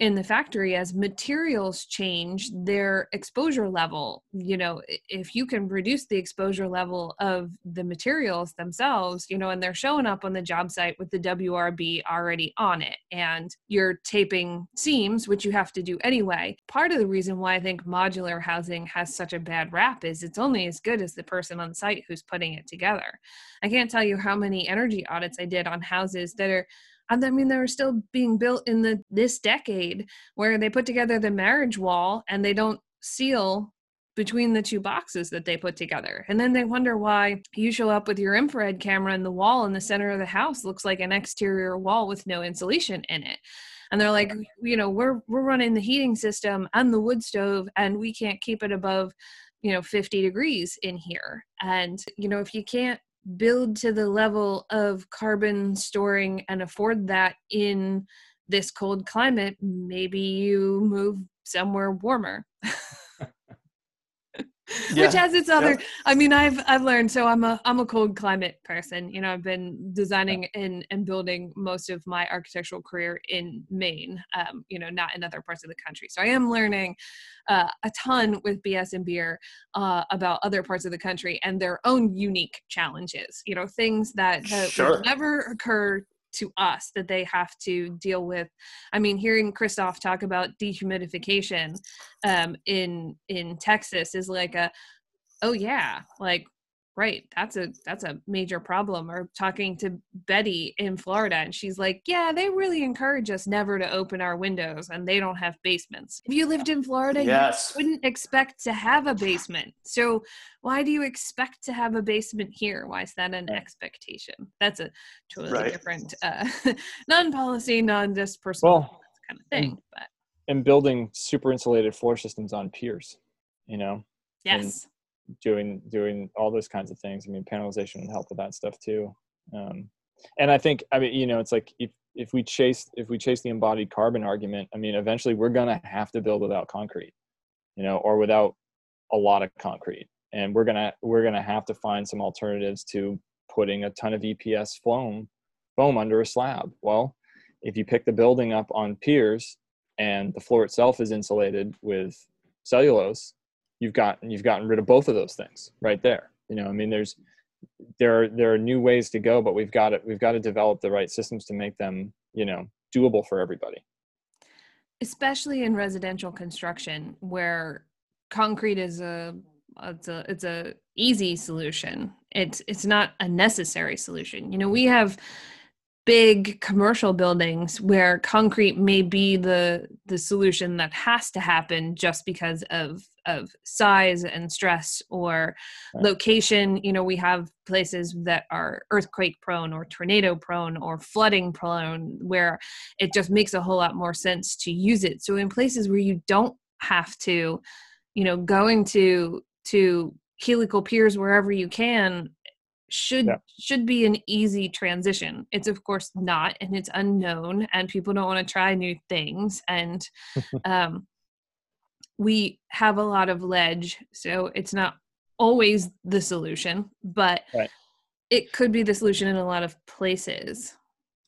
in the factory as materials change their exposure level. You know if you can reduce the exposure level of the materials themselves you know and they're showing up on the job site with the wrb already on it and you're taping seams which you have to do anyway part of the reason why i think modular housing has such a bad rap is it's only as good as the person on site who's putting it together. I can't tell you how many energy audits i did on houses that are I mean, they were still being built in the this decade where they put together the marriage wall and they don't seal between the two boxes that they put together. And then they wonder why you show up with your infrared camera and the wall in the center of the house looks like an exterior wall with no insulation in it. And they're like, you know, we're we're running the heating system and the wood stove and we can't keep it above, you know, 50 degrees in here. And you know, if you can't build to the level of carbon storing and afford that in this cold climate, maybe you move somewhere warmer. yeah. which has its other yeah. i mean i've i've learned so i'm a i'm a cold climate person you know i've been designing and and building most of my architectural career in maine um, you know not in other parts of the country so i am learning uh, a ton with bs and beer uh, about other parts of the country and their own unique challenges you know things that, that sure. would never occur to us that they have to deal with. I mean, hearing Christoph talk about dehumidification um, in in Texas is like a, oh yeah, like right that's a that's a major problem or talking to betty in florida and she's like yeah they really encourage us never to open our windows and they don't have basements. If you lived in florida yes. you wouldn't expect to have a basement. So why do you expect to have a basement here? Why is that an expectation? That's a totally right. different uh, non-policy non-just personal well, kind of thing and, but and building super insulated floor systems on piers you know? Yes doing doing all those kinds of things. I mean, panelization would help with that stuff too. Um, and I think I mean you know it's like if if we chase if we chase the embodied carbon argument, I mean eventually we're gonna have to build without concrete. you know, or without a lot of concrete. And we're gonna we're gonna have to find some alternatives to putting a ton of EPS foam foam under a slab. Well, if you pick the building up on piers and the floor itself is insulated with cellulose, you've gotten you've gotten rid of both of those things right there. You know, I mean, there's there are there are new ways to go, but we've got to we've got to develop the right systems to make them you know doable for everybody. Especially in residential construction, where concrete is a it's a it's a easy solution. It's it's not a necessary solution. You know, we have big commercial buildings where concrete may be the the solution that has to happen just because of of size and stress or right. location you know we have places that are earthquake prone or tornado prone or flooding prone where it just makes a whole lot more sense to use it so in places where you don't have to you know going to to helical piers wherever you can should yeah. should be an easy transition it's of course not and it's unknown and people don't want to try new things and um, we have a lot of ledge so it's not always the solution but right. it could be the solution in a lot of places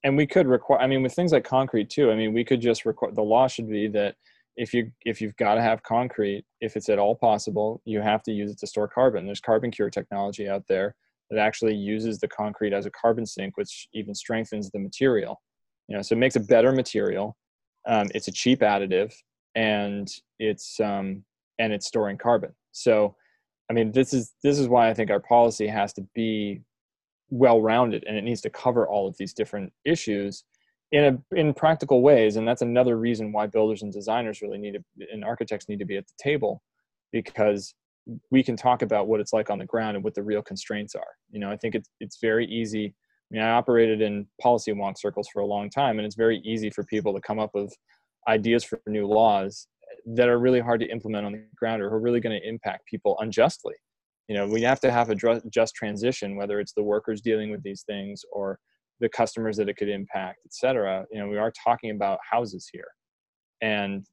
and we could require i mean with things like concrete too i mean we could just require. the law should be that if you if you've got to have concrete if it's at all possible you have to use it to store carbon there's CarbonCure technology out there that actually uses the concrete as a carbon sink which even strengthens the material you know so it makes a better material um, it's a cheap additive and it's um, and it's storing carbon. So i mean this is this is why i think our policy has to be well rounded and it needs to cover all of these different issues in a in practical ways. And that's another reason why builders and designers really need to and architects need to be at the table because we can talk about what it's like on the ground and what the real constraints are. You know i think it's it's very easy. I mean i operated in policy wonk circles for a long time and it's very easy for people to come up with ideas for new laws that are really hard to implement on the ground or are really going to impact people unjustly you know we have to have a just transition whether it's the workers dealing with these things or the customers that it could impact, et cetera. You know, we are talking about houses here, and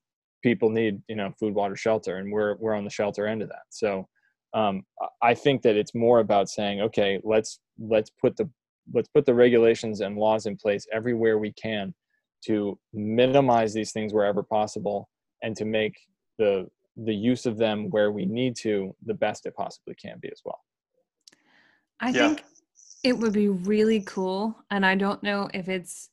people need you know food, water, shelter, and we're we're on the shelter end of that. So um, I think that it's more about saying, okay, let's let's put the let's put the regulations and laws in place everywhere we can to minimize these things wherever possible and to make the the use of them where we need to the best it possibly can be as well. I yeah. think it would be really cool. And I don't know if it's,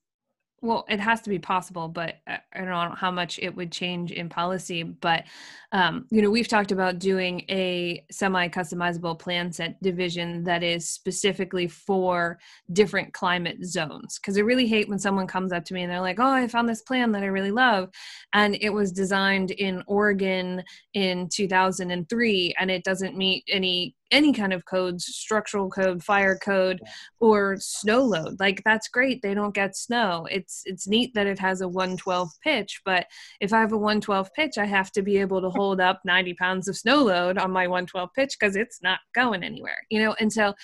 well, it has to be possible, but I don't know how much it would change in policy. But, um, you know, we've talked about doing a semi customizable plan set division that is specifically for different climate zones. Because I really hate when someone comes up to me and they're like, oh, I found this plan that I really love. And it was designed in Oregon in 2003 and it doesn't meet any any kind of codes structural code fire code or snow load. Like that's great they don't get snow. It's it's neat that it has a 112 pitch but if i have a 112 pitch i have to be able to hold up 90 pounds of snow load on my 112 pitch because it's not going anywhere you know? And so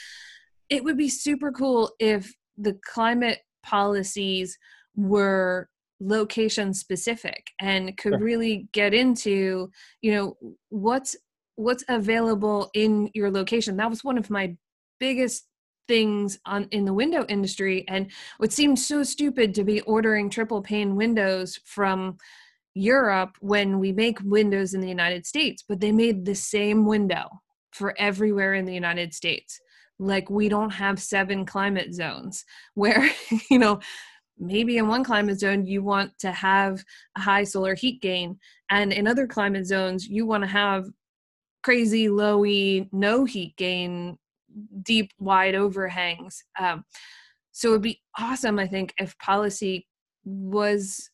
it would be super cool if the climate policies were location specific and could really get into you know what's what's available in your location. That was one of my biggest things on in the window industry and what seemed so stupid to be ordering triple pane windows from Europe when we make windows in the United States but they made the same window for everywhere in the United States. Like we don't have seven climate zones where you know maybe in one climate zone you want to have a high solar heat gain and in other climate zones you want to have crazy low-E, no heat gain, deep, wide overhangs. Um, so it'd be awesome, I think, if policy was.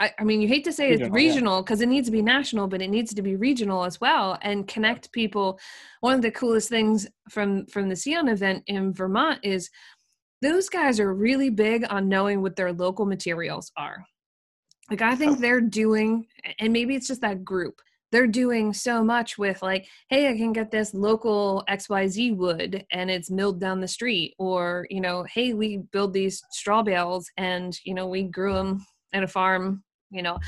I, I mean, you hate to say regional, it's regional because yeah. it needs to be national, but it needs to be regional as well and connect people. One of the coolest things from from the SEAON event in Vermont is those guys are really big on knowing what their local materials are. Like I think they're doing, and maybe it's just that group they're doing so much with like hey i can get this local xyz wood and it's milled down the street or you know hey we build these straw bales and you know we grew them at a farm you know?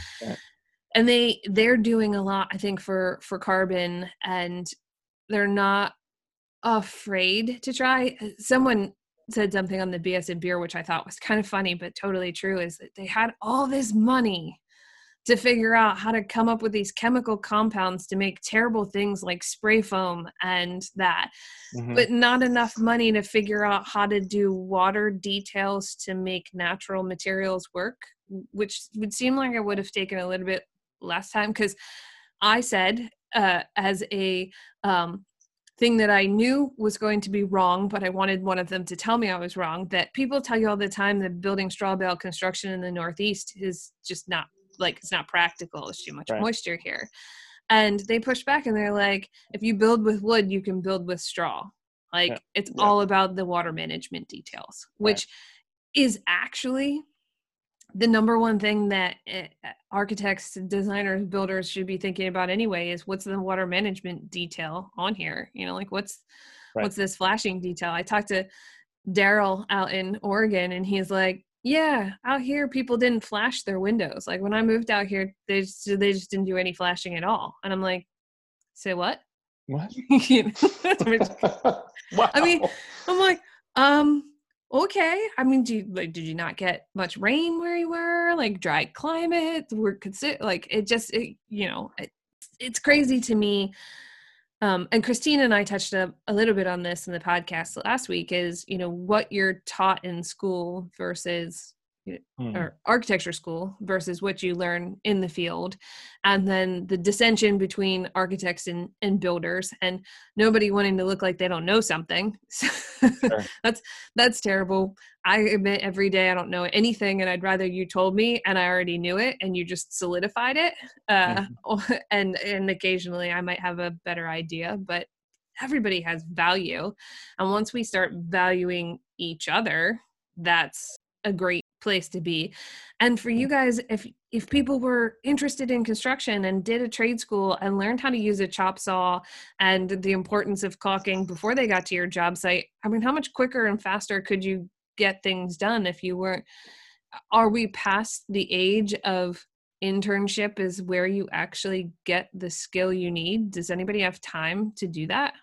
And they they're doing a lot i think for for carbon and they're not afraid to try. Someone said something on the bs and beer which i thought was kind of funny but totally true is that they had all this money to figure out how to come up with these chemical compounds to make terrible things like spray foam and that mm-hmm. but not enough money to figure out how to do water details to make natural materials work which would seem like it would have taken a little bit last time because i said uh, as a um, thing that I knew was going to be wrong, but I wanted one of them to tell me I was wrong. That people tell you all the time that building straw bale construction in the Northeast is just not like it's not practical. It's too much right. moisture here. And they push back and they're like, if you build with wood, you can build with straw. Like yeah. it's yeah. all about the water management details, which right. is actually the number one thing that eh, architects designers builders should be thinking about anyway is what's the water management detail on here you know like what's right. what's this flashing detail i talked to daryl out in oregon and he's like yeah out here people didn't flash their windows. Like when i moved out here they just, they just didn't do any flashing at all. And i'm like say what? What? Wow. i mean i'm like um okay. I mean do you, like did you not get much rain where you were? Like dry climate we're consider like it just it, you know it, it's crazy to me um, and christine and i touched a, a little bit on this in the podcast last week is you know what you're taught in school versus mm. or architecture school versus what you learn in the field and then the dissension between architects and, and builders and nobody wanting to look like they don't know something sure. that's that's terrible i admit every day i don't know anything and i'd rather you told me and i already knew it and you just solidified it uh, mm-hmm. and and occasionally i might have a better idea but everybody has value and once we start valuing each other that's a great place to be. And for you mm-hmm. guys if if people were interested in construction and did a trade school and learned how to use a chop saw and the importance of caulking before they got to your job site i mean how much quicker and faster could you get things done if you weren't are we past the age of internship is where you actually get the skill you need? Does anybody have time to do that?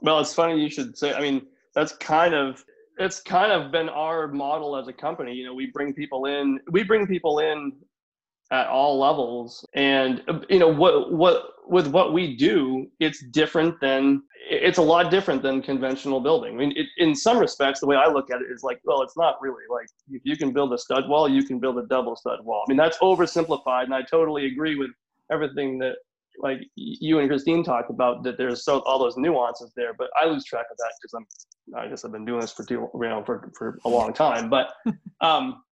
Well it's funny you should say i mean that's kind of it's kind of been our model as a company. You know, we bring people in, we bring people in at all levels, and you know what what with what we do, it's different than it's a lot different than conventional building. I mean, it, in some respects, the way I look at it is like, well, it's not really like if you can build a stud wall, you can build a double stud wall. I mean, that's oversimplified, and I totally agree with everything that like you and Christine talked about that there's so all those nuances there, but I lose track of that because I'm I guess I've been doing this for too you know for for a long time. But um,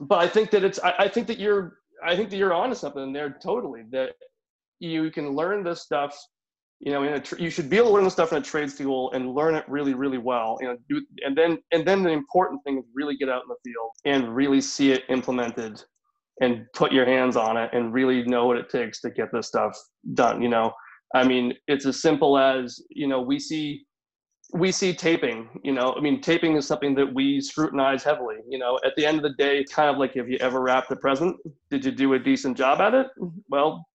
but I think that it's I, I think that you're I think that you're onto something there totally that you can learn this stuff you know in a you should be able to learn this stuff in a trade school and learn it really really well you know do, and then and then the important thing is really get out in the field and really see it implemented and put your hands on it and really know what it takes to get this stuff done you know? I mean it's as simple as you know we see we see taping you know? I mean taping is something that we scrutinize heavily you know? At the end of the day kind of like if you ever wrap the present? Did you do a decent job at it? Well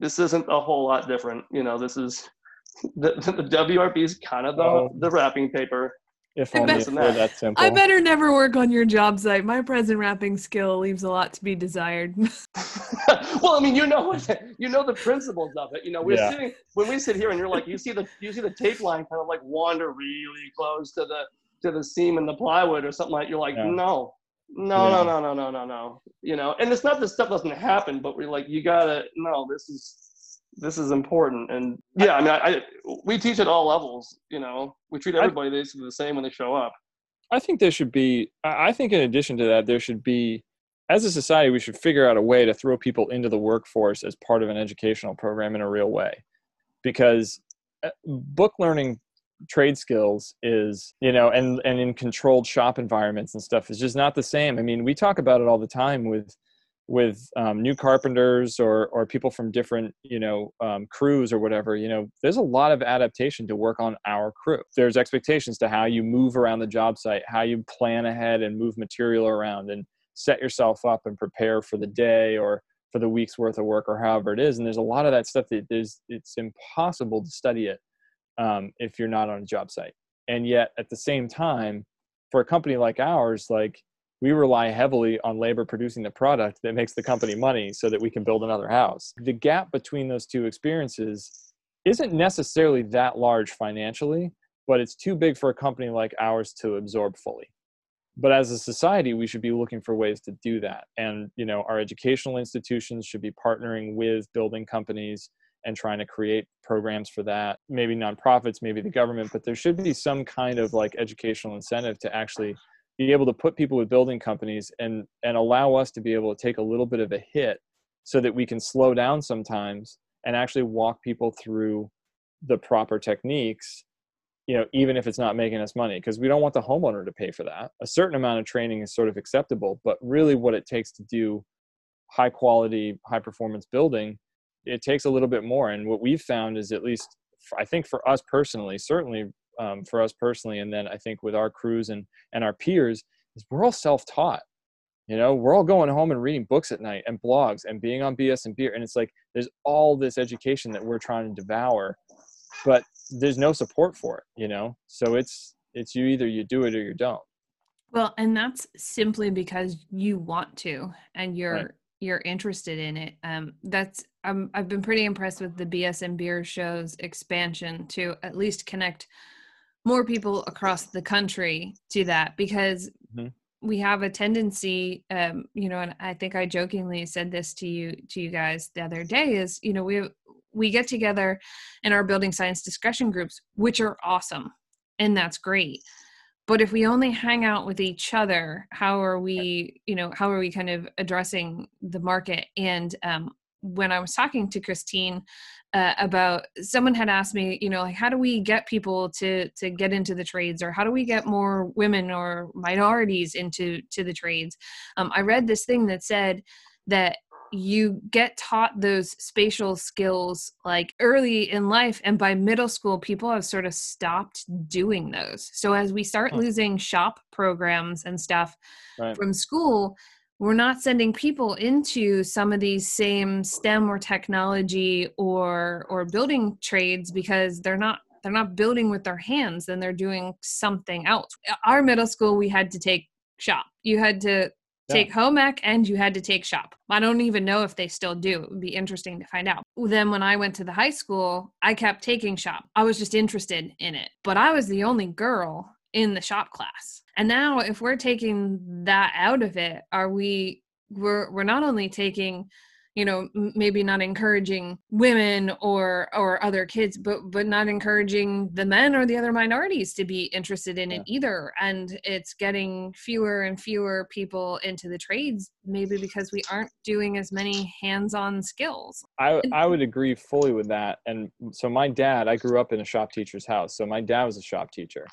this isn't a whole lot different you know? This is the, the WRB is kind of the, oh. the wrapping paper if only it were that simple. I better never work on your job site. My present wrapping skill leaves a lot to be desired. well, I mean, you know, you know the principles of it. You know, we're yeah. sitting when we sit here, and you're like, you see the you see the tape line kind of like wander really close to the to the seam in the plywood or something like. You're like, yeah. no, no, yeah. no, no, no, no, no, no. You know, and it's not that stuff doesn't happen, but we're like, you gotta no, this is this is important. And yeah i mean I, I, we teach at all levels you know. We treat everybody basically the same when they show up. I think there should be i think in addition to that there should be as a society we should figure out a way to throw people into the workforce as part of an educational program in a real way. Because uh, book learning trade skills is you know and and in controlled shop environments and stuff is just not the same. I mean we talk about it all the time with with um, new carpenters or or people from different you know um, crews or whatever you know there's a lot of adaptation to work on our crew. There's expectations to how you move around the job site how you plan ahead and move material around and set yourself up and prepare for the day or for the week's worth of work or however it is and there's a lot of that stuff that is it's impossible to study it um, if you're not on a job site. And yet at the same time for a company like ours like we rely heavily on labor producing the product that makes the company money so that we can build another house. The gap between those two experiences isn't necessarily that large financially but it's too big for a company like ours to absorb fully. But as a society we should be looking for ways to do that. And you know our educational institutions should be partnering with building companies and trying to create programs for that. Maybe nonprofits maybe the government but there should be some kind of like educational incentive to actually be able to put people with building companies and and allow us to be able to take a little bit of a hit so that we can slow down sometimes and actually walk people through the proper techniques you know even if it's not making us money because we don't want the homeowner to pay for that. A certain amount of training is sort of acceptable but really what it takes to do high quality high performance building it takes a little bit more. And what we've found is at least i think for us personally certainly um, for us personally and then i think with our crews and and our peers is we're all self-taught. You know we're all going home and reading books at night and blogs and being on bs and beer and it's like there's all this education that we're trying to devour but there's no support for it you know? So it's it's you either you do it or you don't. Well and that's simply because you want to and you're right. you're interested in it. Um that's um, i've been pretty impressed with the bs and beer show's expansion to at least connect more people across the country to that because mm-hmm. we have a tendency um you know and i think i jokingly said this to you to you guys the other day is you know we we get together in our building science discussion groups, which are awesome. And that's great. But if we only hang out with each other, how are we, you know, how are we kind of addressing the market? And um, when I was talking to Christine uh, about, someone had asked me, you know, like how do we get people to to get into the trades, or how do we get more women or minorities into to the trades? Um, I read this thing that said that you get taught those spatial skills like early in life and by middle school people have sort of stopped doing those so as we start huh. losing shop programs and stuff right. from school we're not sending people into some of these same stem or technology or or building trades because they're not they're not building with their hands and they're doing something else our middle school we had to take shop you had to take home ec and you had to take shop. I don't even know if they still do. It would be interesting to find out. Then when I went to the high school, I kept taking shop. I was just interested in it. But I was the only girl in the shop class. And now if we're taking that out of it, are we we're we're not only taking you know maybe not encouraging women or or other kids but but not encouraging the men or the other minorities to be interested in yeah. it either and it's getting fewer and fewer people into the trades maybe because we aren't doing as many hands-on skills i i would agree fully with that and so my dad i grew up in a shop teacher's house so my dad was a shop teacher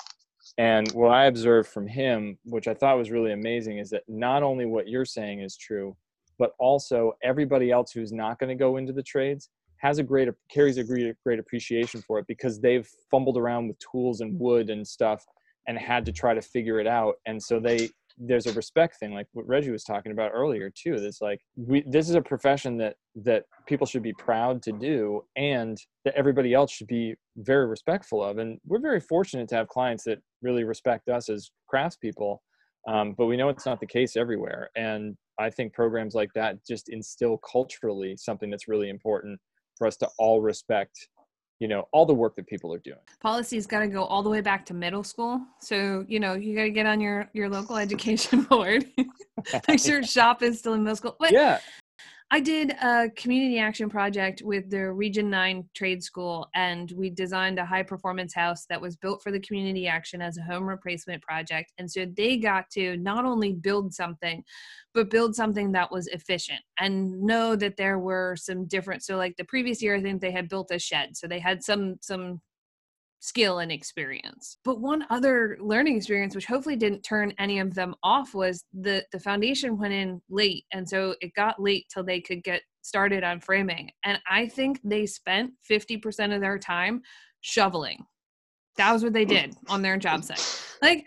and what I observed from him, which I thought was really amazing, is that not only what you're saying is true, but also everybody else who's not going to go into the trades has a great carries a great great appreciation for it because they've fumbled around with tools and wood and stuff and had to try to figure it out. And so they there's a respect thing like what reggie was talking about earlier too that's like we this is a profession that that people should be proud to do and that everybody else should be very respectful of. And we're very fortunate to have clients that really respect us as craftspeople um, but we know it's not the case everywhere. And I think programs like that just instill culturally something that's really important for us to all respect you know all the work that people are doing. Policy's got to go all the way back to middle school. So you know you got to get on your your local education board. Make sure shop is still in middle school. But yeah I did a community action project with the Region 9 Trade School, and we designed a high performance house that was built for the community action as a home replacement project. And so they got to not only build something, but build something that was efficient and know that there were some different. So, like the previous year, I think they had built a shed. So they had some, some skill and experience. But one other learning experience, which hopefully didn't turn any of them off, was the the foundation went in late, and so it got late till they could get started on framing. And I think they spent fifty percent of their time shoveling. That was what they did on their job site. Like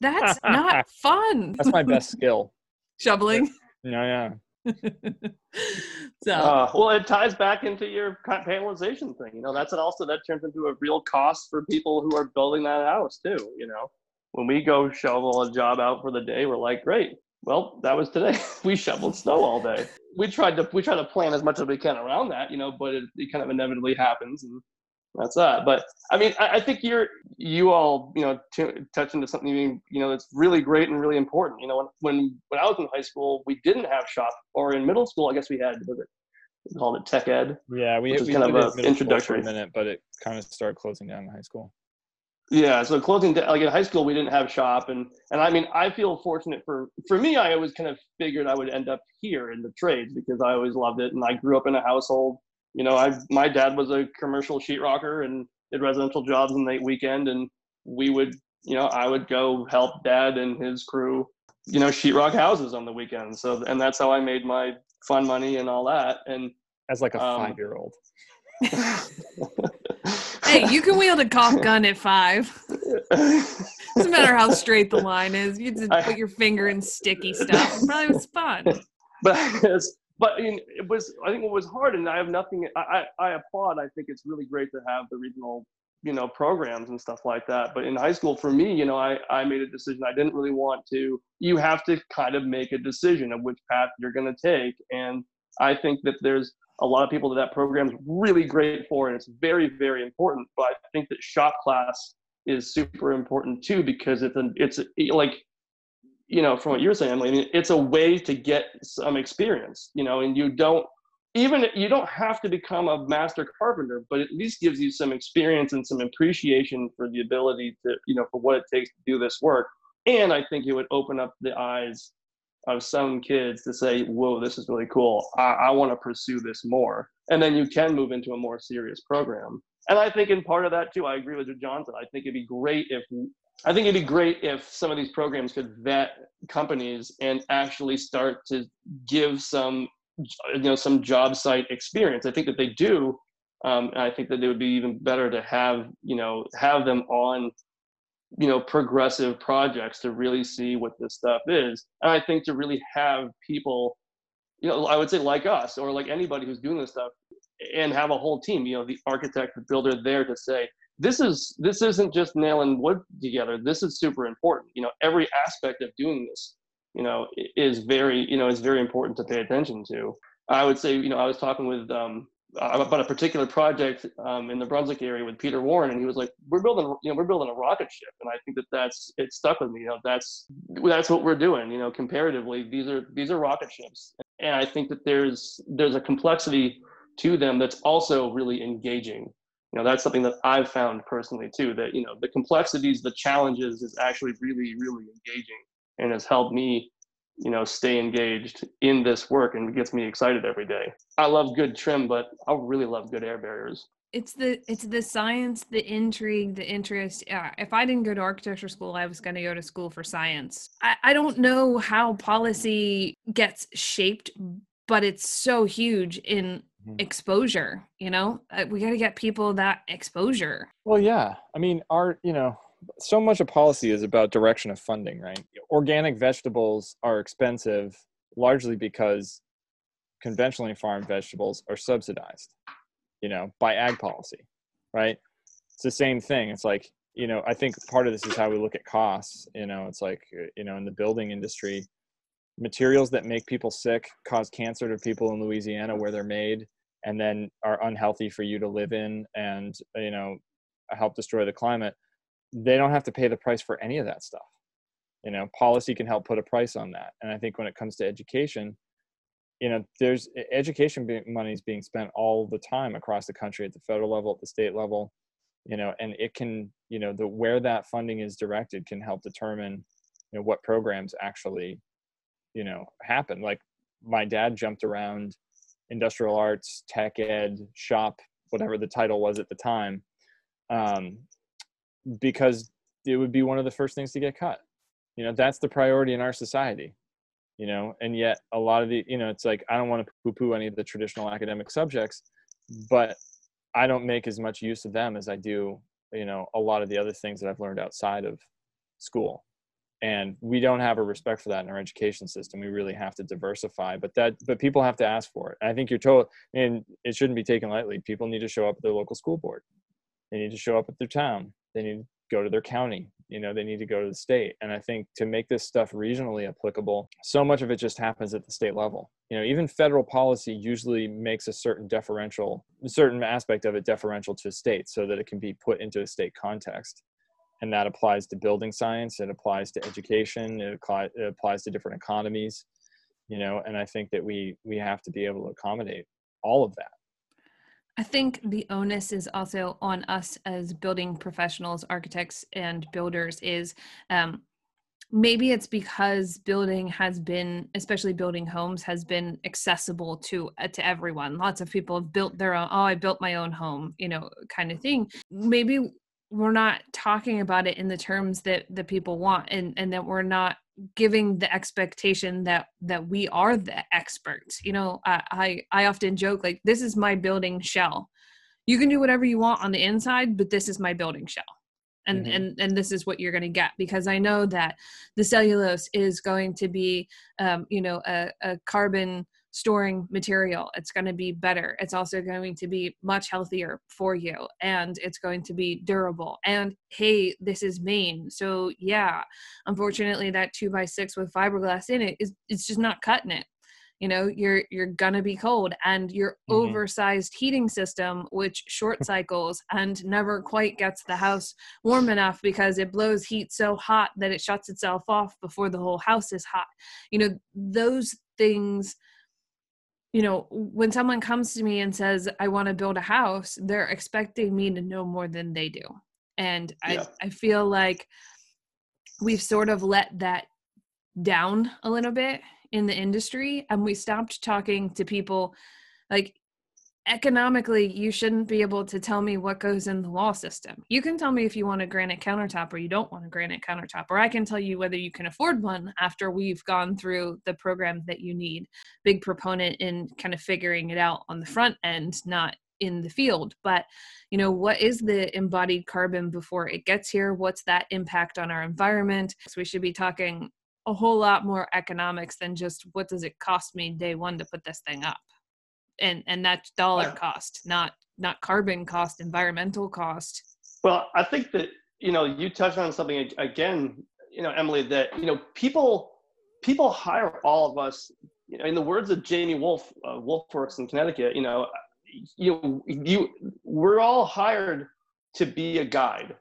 that's not fun. That's my best skill. Shoveling. Yeah, yeah. so Uh, well, it ties back into your panelization thing. You know, that's an also that turns into a real cost for people who are building that house too. You know, when we go shovel a job out for the day, we're like, great. Well, that was today. we shoveled snow all day. We tried to we try to plan as much as we can around that, you know, but it, it kind of inevitably happens, and that's that. But I mean, I, I think you're you all you know t- touch into something you know that's really great and really important. You know, when when when I was in high school, we didn't have shop, or in middle school, I guess we had was it we called it tech ed. Yeah, we, Which we kind of it a introductory. minute, but it kind of started closing down in high school. Yeah, so closing da- like in high school we didn't have shop and and I mean I feel fortunate for for me I always kind of figured I would end up here in the trades because I always loved it and I grew up in a household you know I my dad was a commercial sheetrocker and did residential jobs in the weekend and we would you know I would go help dad and his crew you know sheetrock houses on the weekends so and that's how I made my fun money and all that and As like a Um, five year old. hey, you can wield a caulk gun at five. Doesn't matter how straight the line is. You just I- put your finger in sticky stuff. It probably was fun. but it's, but I mean, it was I think it was hard, and I have nothing. I, I I applaud. I think it's really great to have the regional you know programs and stuff like that. But in high school, for me, you know, I I made a decision. I didn't really want to. You have to kind of make a decision of which path you're going to take, and I think that there's a lot of people that that program's really great for, and it's very very important. But I think that shop class is super important too because it's an it's a, like you know, from what you're saying, I mean, it's a way to get some experience, you know, and you don't even you don't have to become a master carpenter, but at least gives you some experience and some appreciation for the ability to, you know, for what it takes to do this work. And I think it would open up the eyes of some kids to say, whoa, this is really cool. I, I want to pursue this more. And then you can move into a more serious program. And I think in part of that too, I agree with what John. I think it'd be great if I think it'd be great if some of these programs could vet companies and actually start to give some, you know, some job site experience. I think that they do, um, I think that it would be even better to have, you know, have them on, you know, progressive projects to really see what this stuff is. And I think to really have people, you know, I would say like us or like anybody who's doing this stuff, and have a whole team, you know, the architect, the builder there to say, this is this isn't just nailing wood together. This is super important. You know every aspect of doing this you know is very you know is very important to pay attention to. I would say you know i was talking with um about a particular project um, in the brunswick area with peter warren and he was like we're building you know we're building a rocket ship. And i think that that's it stuck with me you know that's that's what we're doing you know comparatively. These are these are rocket ships. And i think that there's there's a complexity to them that's also really engaging you know that's something that i've found personally too that you know the complexities the challenges is actually really really engaging and has helped me you know stay engaged in this work and gets me excited every day i love good trim but i really love good air barriers It's the it's the science, the intrigue, the interest. Yeah, if I didn't go to architecture school, I was going to go to school for science. I, I don't know how policy gets shaped, but it's so huge in. Exposure. You know, Uh, we got to get people that exposure. Well, yeah. I mean, our, you know, so much of policy is about direction of funding, right? Organic vegetables are expensive largely because conventionally farmed vegetables are subsidized, you know, by ag policy, right? It's the same thing. It's like, you know, I think part of this is how we look at costs. You know, it's like, uh, you know, in the building industry, materials that make people sick cause cancer to people in Louisiana where they're made and then are unhealthy for you to live in and, you know, help destroy the climate they don't have to pay the price for any of that stuff. You know policy can help put a price on that. And i think when it comes to education you know there's education money is being spent all the time across the country at the federal level at the state level you know and it can you know the where that funding is directed can help determine you know what programs actually you know happen. Like my dad jumped around industrial arts tech ed shop whatever the title was at the time um, because it would be one of the first things to get cut. You know that's the priority in our society you know and yet a lot of the you know it's like i don't want to poo poo any of the traditional academic subjects but i don't make as much use of them as i do you know a lot of the other things that i've learned outside of school and we don't have a respect for that in our education system. We really have to diversify but that but people have to ask for it. I think you're told and it shouldn't be taken lightly. People need to show up at their local school board. They need to show up at their town. They need to go to their county. You know they need to go to the state. And i think to make this stuff regionally applicable so much of it just happens at the state level. You know even federal policy usually makes a certain deferential certain aspect of it deferential to states so that it can be put into a state context and that applies to building science it applies to education it, it applies to different economies you know and i think that we we have to be able to accommodate all of that I think the onus is also on us as building professionals, architects, and builders. Is um, maybe it's because building has been, especially building homes, has been accessible to uh, to everyone. Lots of people have built their own. Oh, I built my own home, you know, kind of thing. Maybe we're not talking about it in the terms that the people want and and that we're not giving the expectation that that we are the experts. You know I, I i often joke like this is my building shell. You can do whatever you want on the inside but this is my building shell. And mm-hmm. and and this is what you're going to get because i know that the cellulose is going to be um, you know a, a carbon storing material. It's going to be better. It's also going to be much healthier for you and it's going to be durable. And hey, this is Maine. So yeah, unfortunately that two by six with fiberglass in it is it's just not cutting it. You know, you're you're gonna be cold and your mm-hmm. oversized heating system, which short cycles and never quite gets the house warm enough because it blows heat so hot that it shuts itself off before the whole house is hot. You know, those things you know, when someone comes to me and says, I want to build a house, they're expecting me to know more than they do. And yeah. I, I feel like we've sort of let that down a little bit in the industry and we stopped talking to people like economically you shouldn't be able to tell me what goes in the wall system. You can tell me if you want a granite countertop or you don't want a granite countertop or i can tell you whether you can afford one after we've gone through the program that you need. Big proponent in kind of figuring it out on the front end not in the field. But you know what is the embodied carbon before it gets here? What's that impact on our environment? So we should be talking a whole lot more economics than just what does it cost me day one to put this thing up and and that's dollar cost not not carbon cost environmental cost. Well i think that you know you touched on something again you know emily that you know people people hire all of us you know in the words of jamie wolf uh, wolfworks in connecticut you know you you we're all hired to be a guide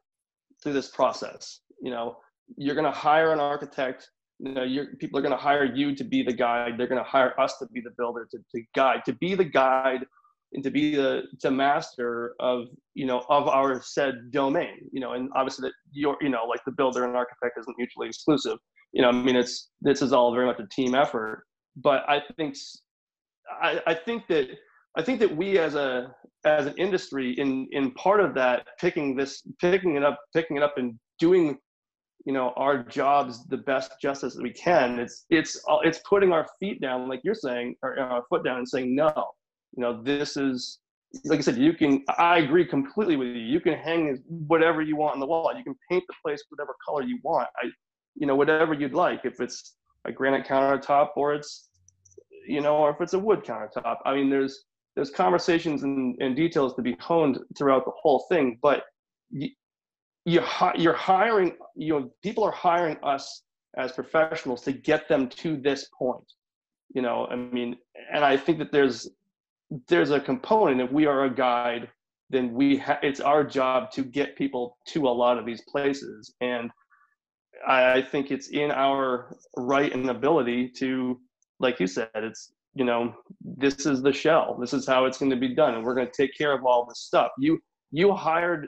through this process. You know you're going to hire an architect you know people are going to hire you to be the guide. They're going to hire us to be the builder to, to guide to be the guide and to be the to master of you know of our said domain you know and obviously that you're you know like the builder and architect isn't mutually exclusive. You know i mean it's this is all very much a team effort but i think i, I think that i think that we as a as an industry in in part of that picking this picking it up picking it up and doing you know our jobs the best justice that we can it's it's it's putting our feet down like you're saying or uh, our foot down and saying no you know this is like i said you can i agree completely with you. You can hang whatever you want on the wall. You can paint the place whatever color you want. I you know whatever you'd like. If it's a granite countertop or it's you know or if it's a wood countertop. I mean there's there's conversations and, and details to be honed throughout the whole thing but you're, you're hiring you know people are hiring us as professionals to get them to this point you know i mean and i think that there's there's a component if we are a guide then we ha- it's our job to get people to a lot of these places. And I, I think it's in our right and ability to like you said it's you know this is the shell. This is how it's going to be done and we're going to take care of all this stuff. You you hired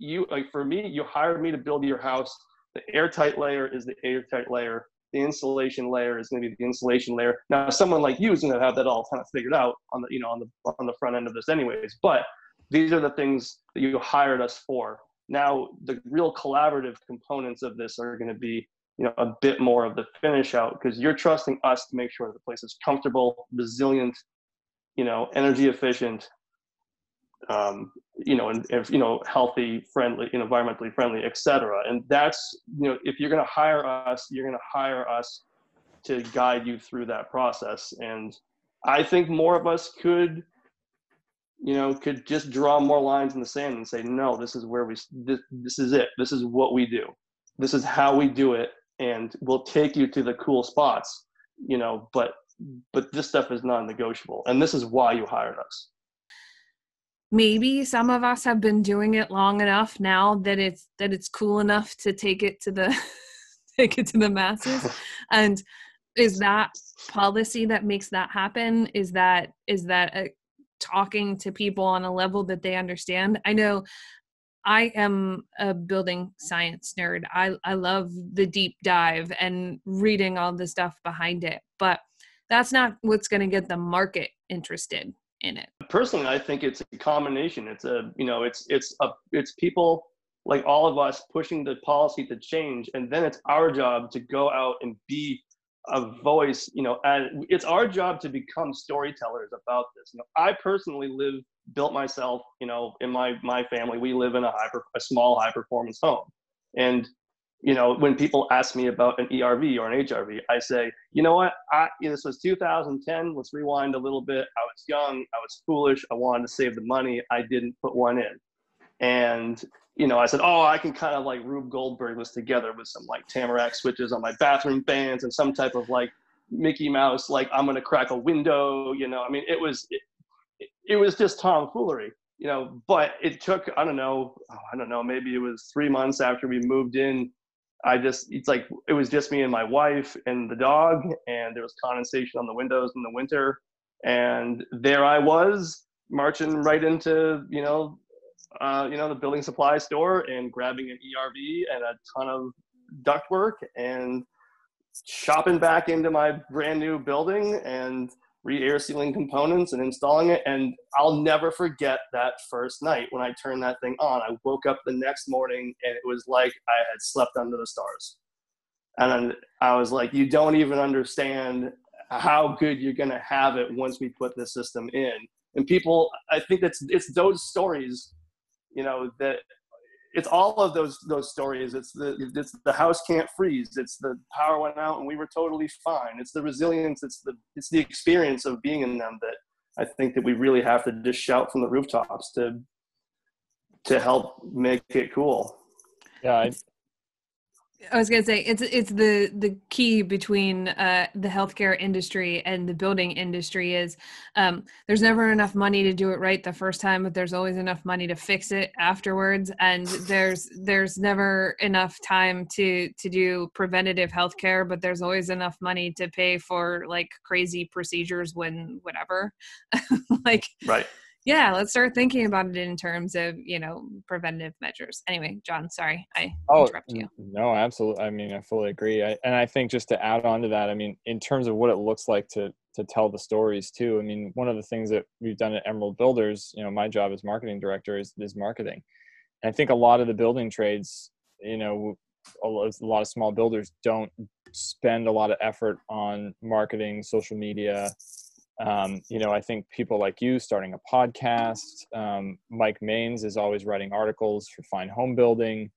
you like for me, you hired me to build your house. The airtight layer is the airtight layer. The insulation layer is going to be the insulation layer. Now, someone like you is going to have that all kind of figured out on the you know on the on the front end of this, anyways. But these are the things that you hired us for. Now, the real collaborative components of this are going to be you know a bit more of the finish out because you're trusting us to make sure the place is comfortable, resilient, you know, energy efficient, um, you know, and if, you know, healthy, friendly, environmentally friendly, et cetera. And that's, you know, if you're going to hire us, you're going to hire us to guide you through that process. And I think more of us could, you know, could just draw more lines in the sand and say, no, this is where we, this, this is it. This is what we do. This is how we do it. And we'll take you to the cool spots, you know, but, but this stuff is non-negotiable. And this is why you hired us maybe some of us have been doing it long enough now that it's that it's cool enough to take it to the take it to the masses. And is that policy that makes that happen? Is that is that a, talking to people on a level that they understand? I know i am a building science nerd. I i love the deep dive and reading all the stuff behind it but that's not what's going to get the market interested in it personally i think it's a combination. It's a you know it's it's a it's people like all of us pushing the policy to change and then it's our job to go out and be a voice you know and it's our job to become storytellers about this. You know i personally live built myself you know in my my family. We live in a hyper a small high performance home. And you know, when people ask me about an ERV or an HRV, I say, you know what? I, this was 2010. Let's rewind a little bit. I was young. I was foolish. I wanted to save the money. I didn't put one in. And, you know, I said, oh, I can kind of like Rube Goldberg this together with some like Tamarack switches on my bathroom fans and some type of like Mickey Mouse, like I'm going to crack a window. You know, I mean, it was, it, it was just tomfoolery you know but it took i don't know oh, i don't know maybe it was three months after we moved in I just it's like it was just me and my wife and the dog, and there was condensation on the windows in the winter, and there I was marching right into you know uh, you know the building supply store and grabbing an ERV and a ton of ductwork and shopping back into my brand new building. And re-air sealing components and installing it. And I'll never forget that first night when I turned that thing on. I woke up the next morning and it was like I had slept under the stars. And I was like, you don't even understand how good you're going to have it once we put this system in. And people, I think it's it's those stories, you know, that it's all of those those stories. It's the it's the house can't freeze. It's the power went out and we were totally fine. It's the resilience. It's the it's the experience of being in them that I think that we really have to just shout from the rooftops to to help make it cool. Yeah, I was gonna say it's it's the the key between uh, the healthcare industry and the building industry is um, there's never enough money to do it right the first time, but there's always enough money to fix it afterwards, and there's there's never enough time to to do preventative healthcare, but there's always enough money to pay for like crazy procedures when whatever, like right yeah let's start thinking about it in terms of you know preventative measures. Anyway john sorry i oh, interrupted you. no absolutely i mean i fully agree I, and i think just to add on to that i mean in terms of what it looks like to to tell the stories too i mean one of the things that we've done at emerald builders you know my job as marketing director is, is marketing. And i think a lot of the building trades you know a lot of small builders don't spend a lot of effort on marketing social media um, you know, I think people like you starting a podcast. Um, Mike Maines is always writing articles for Fine Homebuilding.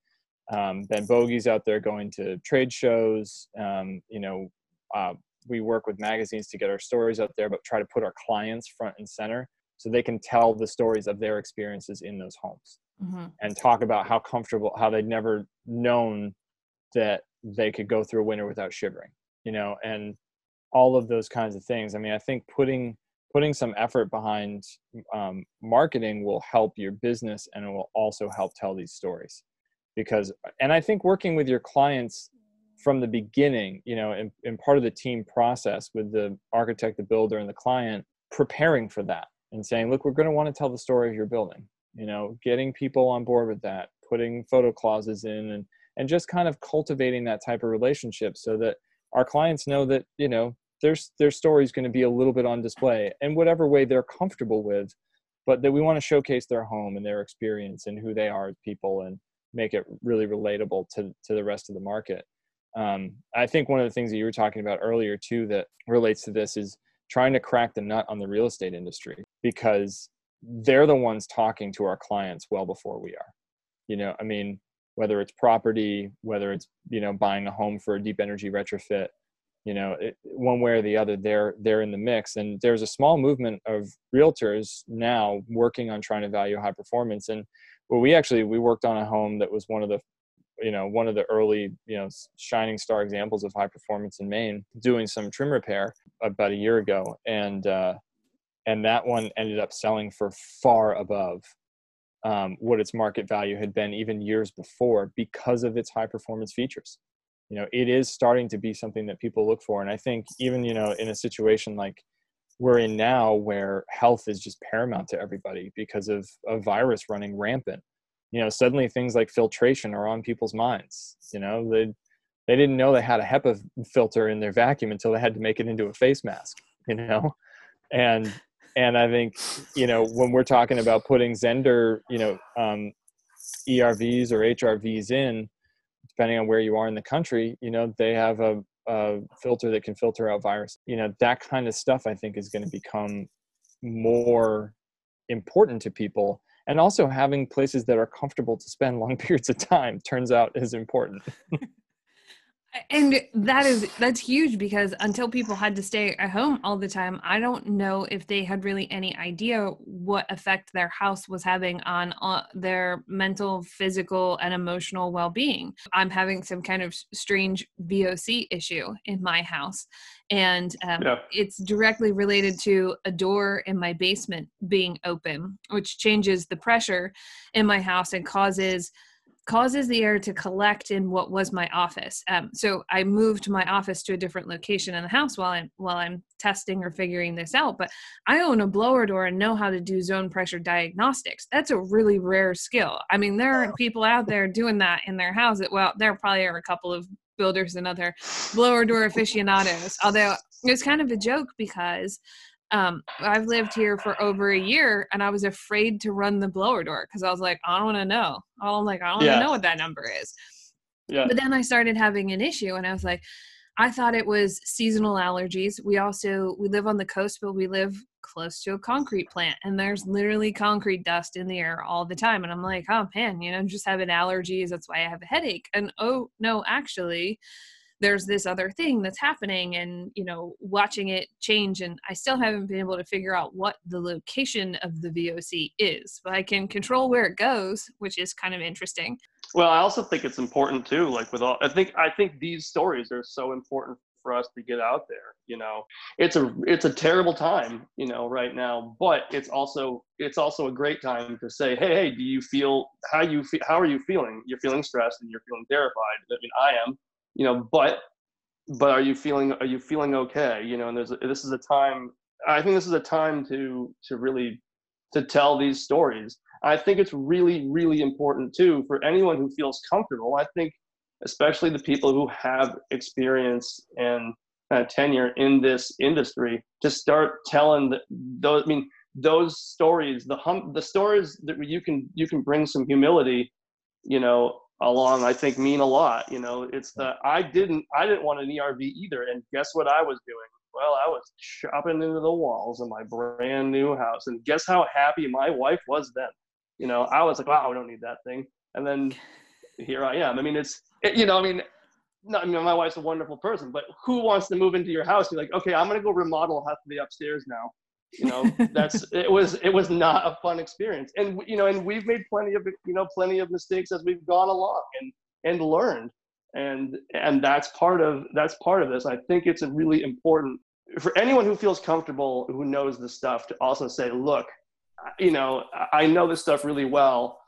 Um, ben Bogey's out there going to trade shows. Um, you know, uh, we work with magazines to get our stories out there, but try to put our clients front and center so they can tell the stories of their experiences in those homes mm-hmm. and talk about how comfortable, how they'd never known that they could go through a winter without shivering. You know, and all of those kinds of things. I mean, I think putting putting some effort behind um, marketing will help your business and it will also help tell these stories because and i think working with your clients from the beginning you know in, in part of the team process with the architect the builder and the client preparing for that and saying look we're going to want to tell the story of your building you know getting people on board with that putting photo clauses in and and just kind of cultivating that type of relationship so that our clients know that you know their their story is going to be a little bit on display in whatever way they're comfortable with but that we want to showcase their home and their experience and who they are as people and make it really relatable to to the rest of the market. Um, i think one of the things that you were talking about earlier too that relates to this is trying to crack the nut on the real estate industry because they're the ones talking to our clients well before we are. You know i mean whether it's property whether it's you know buying a home for a deep energy retrofit you know it, one way or the other they're they're in the mix. And there's a small movement of realtors now working on trying to value high performance. And well we actually we worked on a home that was one of the you know one of the early you know shining star examples of high performance in maine doing some trim repair about a year ago. And uh and that one ended up selling for far above um, what its market value had been even years before because of its high performance features you know it is starting to be something that people look for and i think even you know in a situation like we're in now where health is just paramount to everybody because of a virus running rampant you know suddenly things like filtration are on people's minds you know they they didn't know they had a HEPA filter in their vacuum until they had to make it into a face mask you know? And and I think you know when we're talking about putting Zehnder you know, um, ERVs or HRVs in, depending on where you are in the country, you know, they have a, a filter that can filter out virus. You know, that kind of stuff I think is going to become more important to people and also having places that are comfortable to spend long periods of time turns out is important and that is that's huge because until people had to stay at home all the time i don't know if they had really any idea what effect their house was having on uh, their mental physical and emotional well-being i'm having some kind of strange voc issue in my house and um, yeah. it's directly related to a door in my basement being open which changes the pressure in my house and causes causes the air to collect in what was my office. Um, so I moved my office to a different location in the house while I'm while I'm testing or figuring this out. But I own a blower door and know how to do zone pressure diagnostics. That's a really rare skill. I mean, there aren't people out there doing that in their houses. Well, there probably are a couple of builders and other blower door aficionados. Although it's kind of a joke because um, I've lived here for over a year and I was afraid to run the blower door because I was like, I don't want to know. I'm like, I don't want to yeah. know what that number is. Yeah. But then I started having an issue and I was like, I thought it was seasonal allergies. We also we live on the coast, but we live close to a concrete plant and there's literally concrete dust in the air all the time. And I'm like, oh man, you know, I'm just having allergies. That's why I have a headache. And oh no, actually, there's this other thing that's happening and you know watching it change and i still haven't been able to figure out what the location of the voc is but i can control where it goes which is kind of interesting. Well i also think it's important too like with all i think i think these stories are so important for us to get out there you know? It's a it's a terrible time you know right now but it's also it's also a great time to say hey hey do you feel how you feel how are you feeling? You're feeling stressed and you're feeling terrified i mean i am you know, but but are you feeling are you feeling okay? You know, and there's this is a time. I think this is a time to to really to tell these stories. I think it's really really important too for anyone who feels comfortable. I think especially the people who have experience and uh, tenure in this industry to start telling those. I mean, those stories, the hum, the stories that you can you can bring some humility, you know, along i think mean a lot you know? It's the i didn't i didn't want an erv either and guess what i was doing? Well i was chopping into the walls of my brand new house and guess how happy my wife was then? You know i was like wow i don't need that thing. And then here i am. I mean it's it, you know i mean not, I mean, my wife's a wonderful person, but who wants to move into your house? You're like, okay, I'm gonna go remodel half of the upstairs now you know that's it was it was not a fun experience. And you know and we've made plenty of you know plenty of mistakes as we've gone along and and learned. And and that's part of that's part of this. I think it's a really important for anyone who feels comfortable who knows the stuff to also say look you know i know this stuff really well.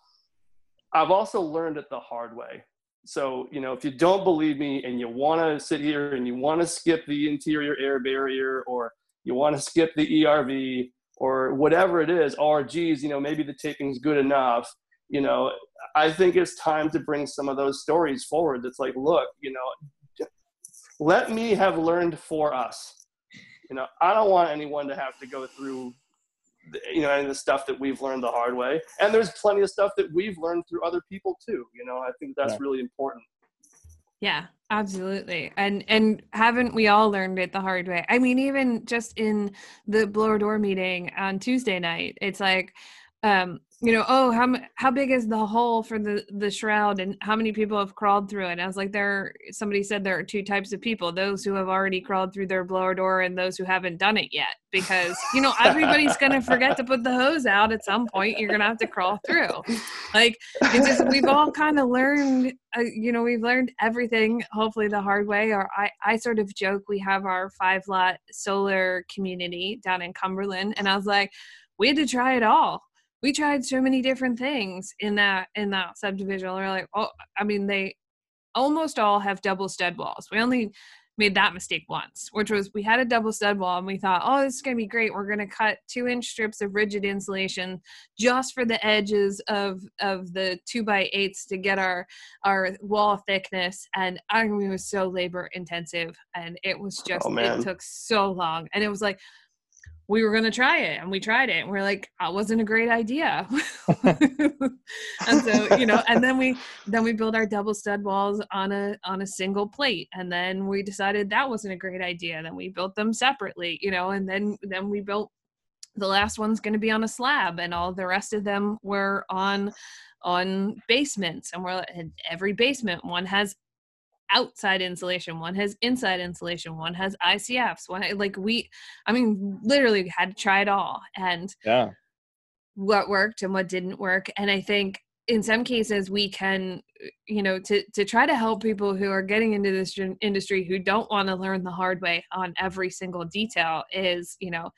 I've also learned it the hard way. So you know if you don't believe me and you want to sit here and you want to skip the interior air barrier or you want to skip the ERV or whatever it is, or geez, you know, maybe the taping's good enough. You know, I think it's time to bring some of those stories forward. That's like, look, you know, let me have learned for us. You know, I don't want anyone to have to go through, you know, any of the stuff that we've learned the hard way. And there's plenty of stuff that we've learned through other people too. You know, I think that's yeah. really important. Yeah, absolutely. And and haven't we all learned it the hard way? I mean, even just in the blower door meeting on Tuesday night, it's like um you know, oh, how how big is the hole for the the shroud, and how many people have crawled through it? And I was like, there. Somebody said there are two types of people: those who have already crawled through their blower door, and those who haven't done it yet. Because you know, everybody's gonna forget to put the hose out at some point. You're gonna have to crawl through. Like it's just we've all kind of learned. Uh, you know, we've learned everything hopefully the hard way. Or I I sort of joke we have our five lot solar community down in Cumberland, and I was like, we had to try it all we tried so many different things in that in that subdivision. We're like, oh, I mean, they almost all have double stud walls. We only made that mistake once, which was we had a double stud wall and we thought, oh, this is going to be great. We're going to cut two inch strips of rigid insulation just for the edges of of the two by eights to get our our wall thickness. And I mean, it was so labor intensive and it was oh, just oh, it took so long. And it was like we were going to try it and we tried it and we're like that wasn't a great idea. And so you know and then we then we built our double stud walls on a on a single plate and then we decided that wasn't a great idea then we built them separately you know and then then we built the last one's going to be on a slab and all the rest of them were on on basements and we're and every basement one has outside insulation one has inside insulation one has icfs one like we i mean literally had to try it all and yeah. what worked and what didn't work and i think in some cases we can you know to to try to help people who are getting into this industry who don't want to learn the hard way on every single detail is you know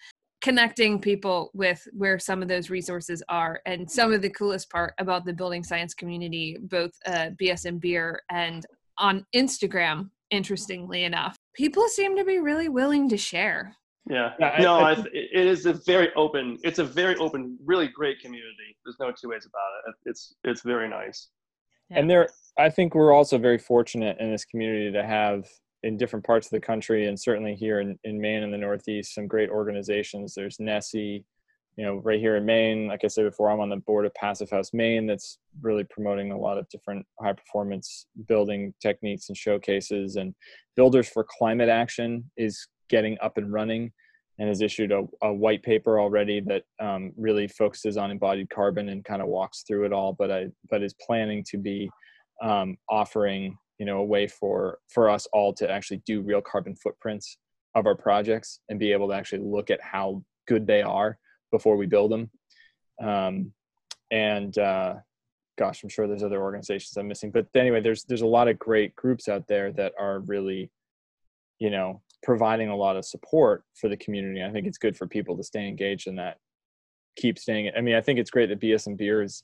connecting people with where some of those resources are and some of the coolest part about the building science community both uh, and beer and on Instagram, interestingly enough, people seem to be really willing to share. Yeah. yeah no, I, I, it is a very open, it's a very open, really great community. There's no two ways about it. It's, it's very nice. Yeah. And there, I think we're also very fortunate in this community to have in different parts of the country and certainly here in, in Maine and the Northeast, some great organizations. There's NESEA, you know, right here in Maine, like I said before, I'm on the board of Passive House Maine that's really promoting a lot of different high performance building techniques and showcases. And Builders for Climate Action is getting up and running and has issued a, a white paper already that um, really focuses on embodied carbon and kind of walks through it all, but I but is planning to be um, offering you know a way for for us all to actually do real carbon footprints of our projects and be able to actually look at how good they are before we build them. Um, and uh, gosh, I'm sure there's other organizations I'm missing. But anyway, there's there's a lot of great groups out there that are really, you know, providing a lot of support for the community. I think it's good for people to stay engaged in that. Keep staying. I mean, I think it's great that BS and Beer is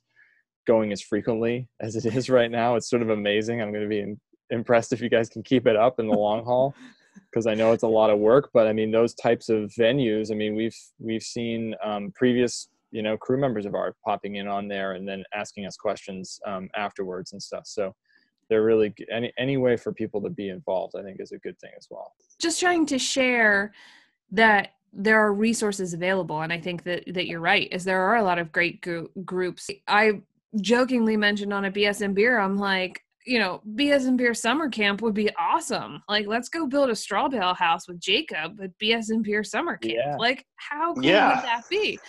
going as frequently as it is right now. It's sort of amazing. I'm going to be in, impressed if you guys can keep it up in the long haul because I know it's a lot of work. But I mean, those types of venues. I mean, we've we've seen um, previous you know crew members of ours popping in on there and then asking us questions um, afterwards and stuff. So they're really any any way for people to be involved. I think is a good thing as well. Just trying to share that there are resources available and i think that that you're right is there are a lot of great groups i jokingly mentioned on a BS and Beer i'm like you know, BS and Beer summer camp would be awesome. Like, let's go build a straw bale house with Jacob at BS and Beer summer camp. Yeah. Like, how cool yeah. would that be?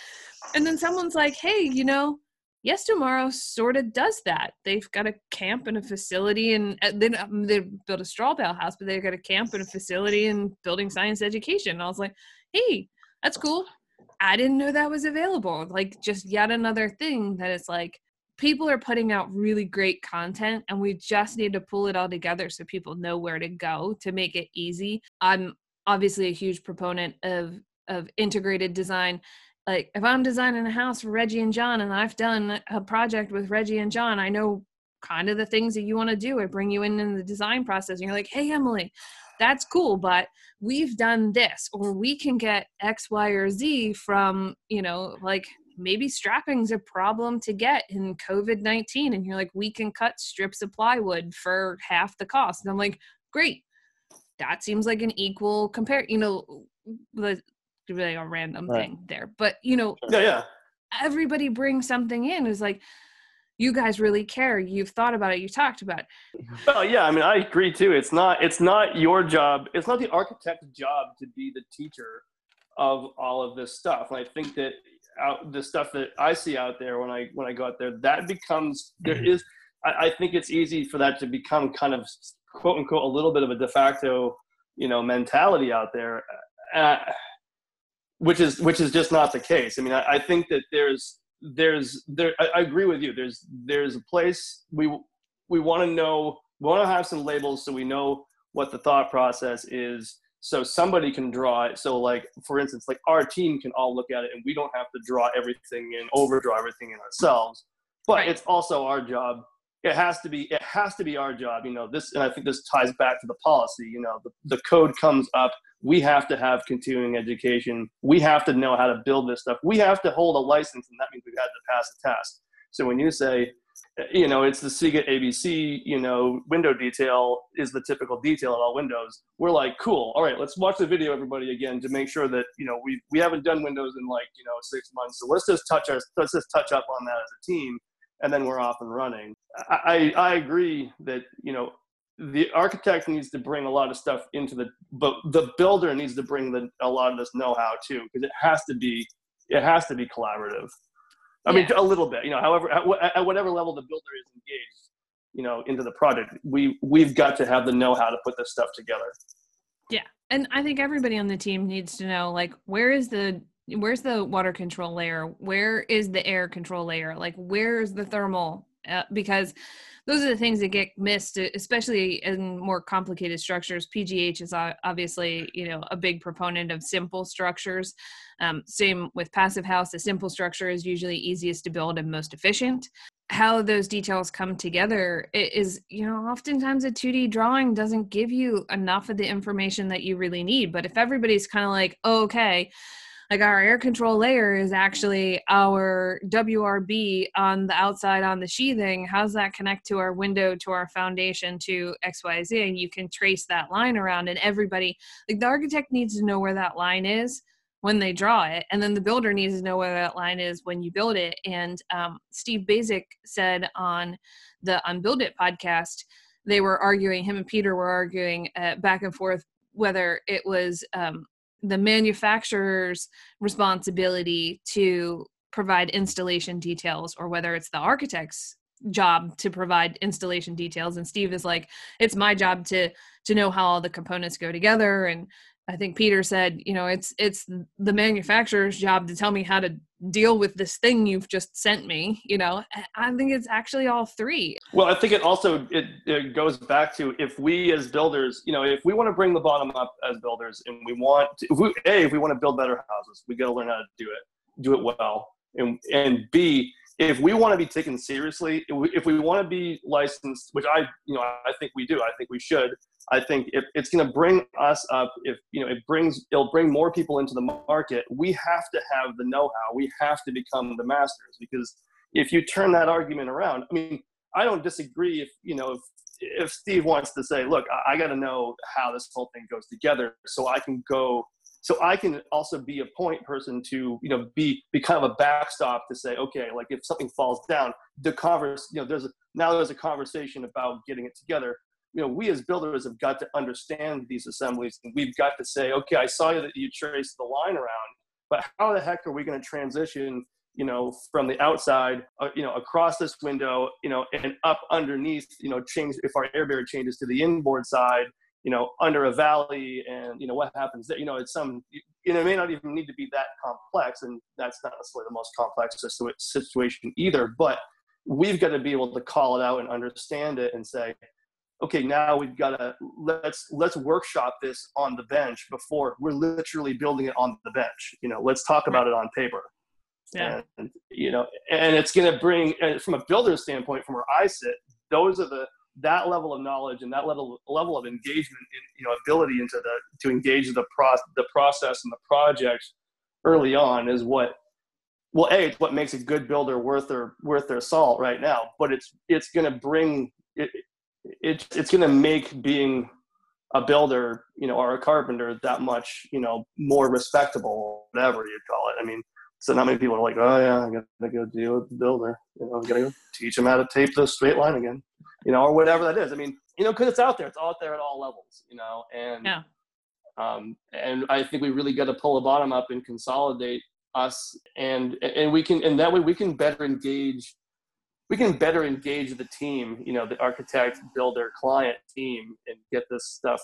And then someone's like, hey, you know, Yestermorrow sort of does that. They've got a camp and a facility, and uh, then um, they built a straw bale house, but they've got a camp and a facility and building science education. And I was like, hey, that's cool. I didn't know that was available. Like, just yet another thing that is like, people are putting out really great content and we just need to pull it all together so people know where to go to make it easy. I'm obviously a huge proponent of of integrated design. Like if i'm designing a house for reggie and john and i've done a project with reggie and john i know kind of the things that you want to do. I bring you in in the design process and you're like hey emily that's cool but we've done this or we can get x y or z from you know like maybe strapping's a problem to get in COVID 19. And you're like, we can cut strips of plywood for half the cost. And I'm like, great. That seems like an equal compare, you know, the really a random right. thing there. But you know, yeah, yeah. Everybody brings something in. It's like, you guys really care you've thought about it you talked about it well yeah i mean i agree too it's not it's not your job it's not the architect's job to be the teacher of all of this stuff and i think that out the stuff that i see out there when i when i go out there that becomes there is I, I think it's easy for that to become kind of quote unquote a little bit of a de facto you know mentality out there uh, which is which is just not the case. I mean i, I think that there's there's there I, I, agree with you. There's there's a place we we want to know we want to have some labels so we know what the thought process is so somebody can draw it so like for instance like our team can all look at it and we don't have to draw everything and overdraw everything in ourselves but right. it's also our job it has to be it has to be our job you know this and i think this ties back to the policy you know the, the code comes up we have to have continuing education. We have to know how to build this stuff. We have to hold a license, and that means we've had to pass a test. So when you say, you know, it's the Seagate ABC, you know, window detail is the typical detail of all windows. We're like, cool. All right, let's watch the video, everybody, again, to make sure that you know we we haven't done windows in like you know six months. So let's just touch our let's just touch up on that as a team, and then we're off and running. I I, I agree that you know the architect needs to bring a lot of stuff into the but the builder needs to bring the a lot of this know-how too because it has to be it has to be collaborative i yeah. mean a little bit you know however at, at, whatever level the builder is engaged you know into the project we we've got to have the know-how to put this stuff together. Yeah and i think everybody on the team needs to know like where is the where's the water control layer? Where is the air control layer? Like where's the thermal uh, because those are the things that get missed especially in more complicated structures. Pgh is obviously you know a big proponent of simple structures. Um, same with passive house a simple structure is usually easiest to build and most efficient. How those details come together is you know oftentimes a 2d drawing doesn't give you enough of the information that you really need. But if everybody's kind of like oh, okay like our air control layer is actually our WRB on the outside on the sheathing. How's that connect to our window, to our foundation, to XYZ? And you can trace that line around, and everybody, like the architect needs to know where that line is when they draw it and then the builder needs to know where that line is when you build it and um, steve Baczek said on the unbuild it podcast they were arguing him and peter were arguing uh, back and forth whether it was um, the manufacturer's responsibility to provide installation details or whether it's the architect's job to provide installation details. And steve is like it's my job to to know how all the components go together and I think Peter said, you know, it's it's the manufacturer's job to tell me how to deal with this thing you've just sent me. You know, I think it's actually all three. Well, I think it also it, it goes back to if we as builders, you know, if we want to bring the bottom up as builders, and we want to, if we, a if we want to build better houses, we got to learn how to do it, do it well, and and b if we want to be taken seriously, if we, if we want to be licensed, which I, you know, I think we do, I think we should. I think if it's going to bring us up, if you know, it brings, it'll bring more people into the market. We have to have the know-how. We have to become the masters because if you turn that argument around, I mean, I don't disagree if you know if if Steve wants to say, look, I, I got to know how this whole thing goes together so I can go so I can also be a point person to, you know, be, be kind of a backstop to say, okay, like if something falls down, the converse, you know, there's a, now there's a conversation about getting it together. You know, we as builders have got to understand these assemblies and we've got to say, okay, I saw you that you traced the line around, but how the heck are we going to transition you know, from the outside, uh, you know, across this window, you know, and up underneath, you know, change if our air barrier changes to the inboard side, you know, under a valley and, you know, what happens there, you know, it's some, you know, it may not even need to be that complex and that's not necessarily the most complex situation either, but we've got to be able to call it out and understand it and say, okay, now we've got to, let's, let's workshop this on the bench before we're literally building it on the bench. You know, let's talk about it on paper. Yeah. And, you know, and it's going to bring, uh, from a builder standpoint, from where I sit, those are the, that level of knowledge and that level level of engagement in you know ability into the to engage the pro the process and the project early on is what well a it's what makes a good builder worth their worth their salt right now but it's it's going to bring it, it it's going to make being a builder you know or a carpenter that much you know more respectable whatever you call it i mean So not many people are like, oh yeah, I gotta go deal with the builder. You know, I gotta go teach them how to tape the straight line again. You know, or whatever that is. I mean, you know, because it's out there. It's out there at all levels. You know, and Yeah. um, and I think we really got to pull the bottom up and consolidate us, and and we can, and that way we can better engage. We can better engage the team, you know, the architect, builder, client team, and get this stuff,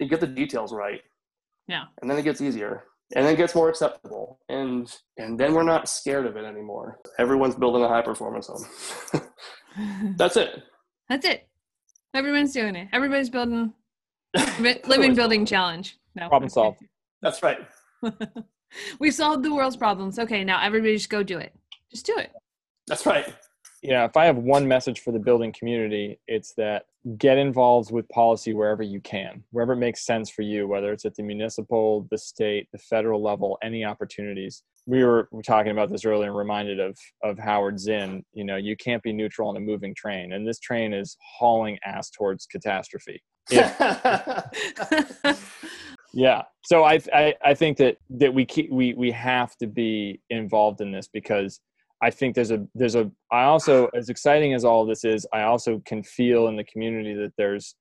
and get the details right. Yeah. And then it gets easier, and then it gets more acceptable, and and then we're not scared of it anymore. Everyone's building a high performance home. That's it. That's it. Everyone's doing it. Everybody's building living building challenge. No. Problem solved. That's right. We've solved the world's problems. Okay, now everybody just go do it. Just do it. That's right. Yeah, if I have one message for the building community, it's that get involved with policy wherever you can, wherever it makes sense for you, whether it's at the municipal, the state, the federal level, any opportunities. We were, talking about this earlier and reminded of of Howard Zinn. You know, you can't be neutral on a moving train, and this train is hauling ass towards catastrophe. Yeah. So I, I I think that that we keep, we we have to be involved in this because I think there's a there's a I also as exciting as all of this is I also can feel in the community that there's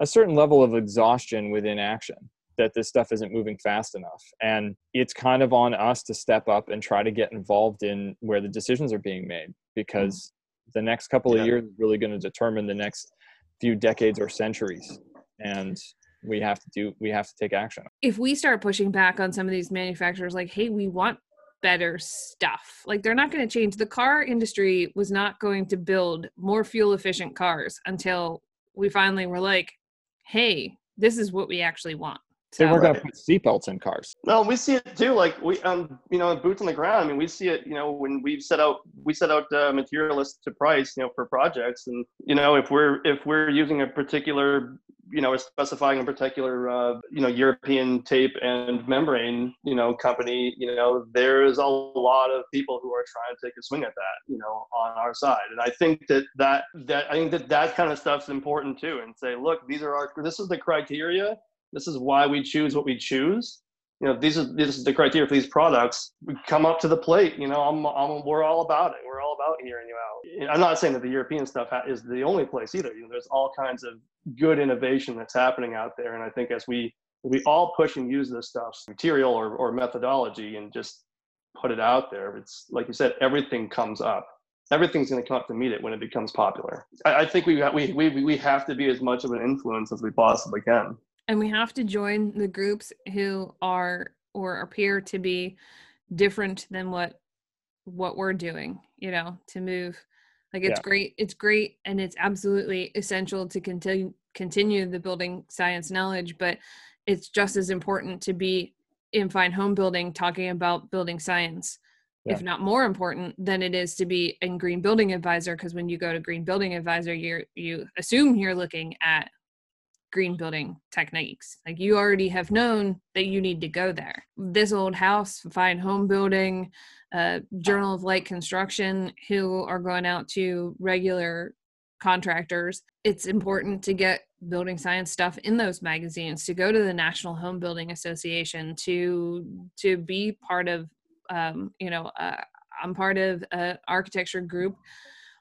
a certain level of exhaustion within action that this stuff isn't moving fast enough. And it's kind of on us to step up and try to get involved in where the decisions are being made because mm-hmm. the next couple Yeah. of years is really going to determine the next few decades or centuries and we have to do we have to take action. If we start pushing back on some of these manufacturers like hey we want better stuff. Like they're not going to change. The car industry was not going to build more fuel efficient cars until we finally were like hey this is what we actually want they so weren't going to put seatbelts in cars No, we see it too. Like we, um, you know, boots on the ground. I mean, we see it. You know, when we set out, we set out uh, materialists to price, you know, for projects, and you know, if we're if we're using a particular, you know, we're specifying a particular, uh, you know, European tape and membrane, you know, company, you know, there's a lot of people who are trying to take a swing at that, you know, on our side, and I think that that that I think that that kind of stuff's important too, and say, look, these are our, this is the criteria. This is why we choose what we choose. You know these are this is the criteria for these products. We come up to the plate you know I'm, I'm we're all about it. We're all about hearing you out. I'm not saying that the european stuff is the only place either. You know there's all kinds of good innovation that's happening out there. And i think as we we all push and use this stuff material or, or methodology and just put it out there it's like you said everything comes up. Everything's going to come up to meet it when it becomes popular. I, I think we, we we we have to be as much of an influence as we possibly can and we have to join the groups who are or appear to be different than what what we're doing you know to move like it's Yeah. great it's great and it's absolutely essential to continue continue the building science knowledge but it's just as important to be in Fine Homebuilding talking about building science if not more important than it is to be in green building advisor because when you go to green building advisor you're you assume you're looking at green building techniques. Like you already have known that you need to go there. This old house, Fine Homebuilding, uh, Journal of Light Construction, who are going out to regular contractors. It's important to get building science stuff in those magazines, to go to the National Home Building Association, to to be part of, um, you know, uh, I'm part of an architecture group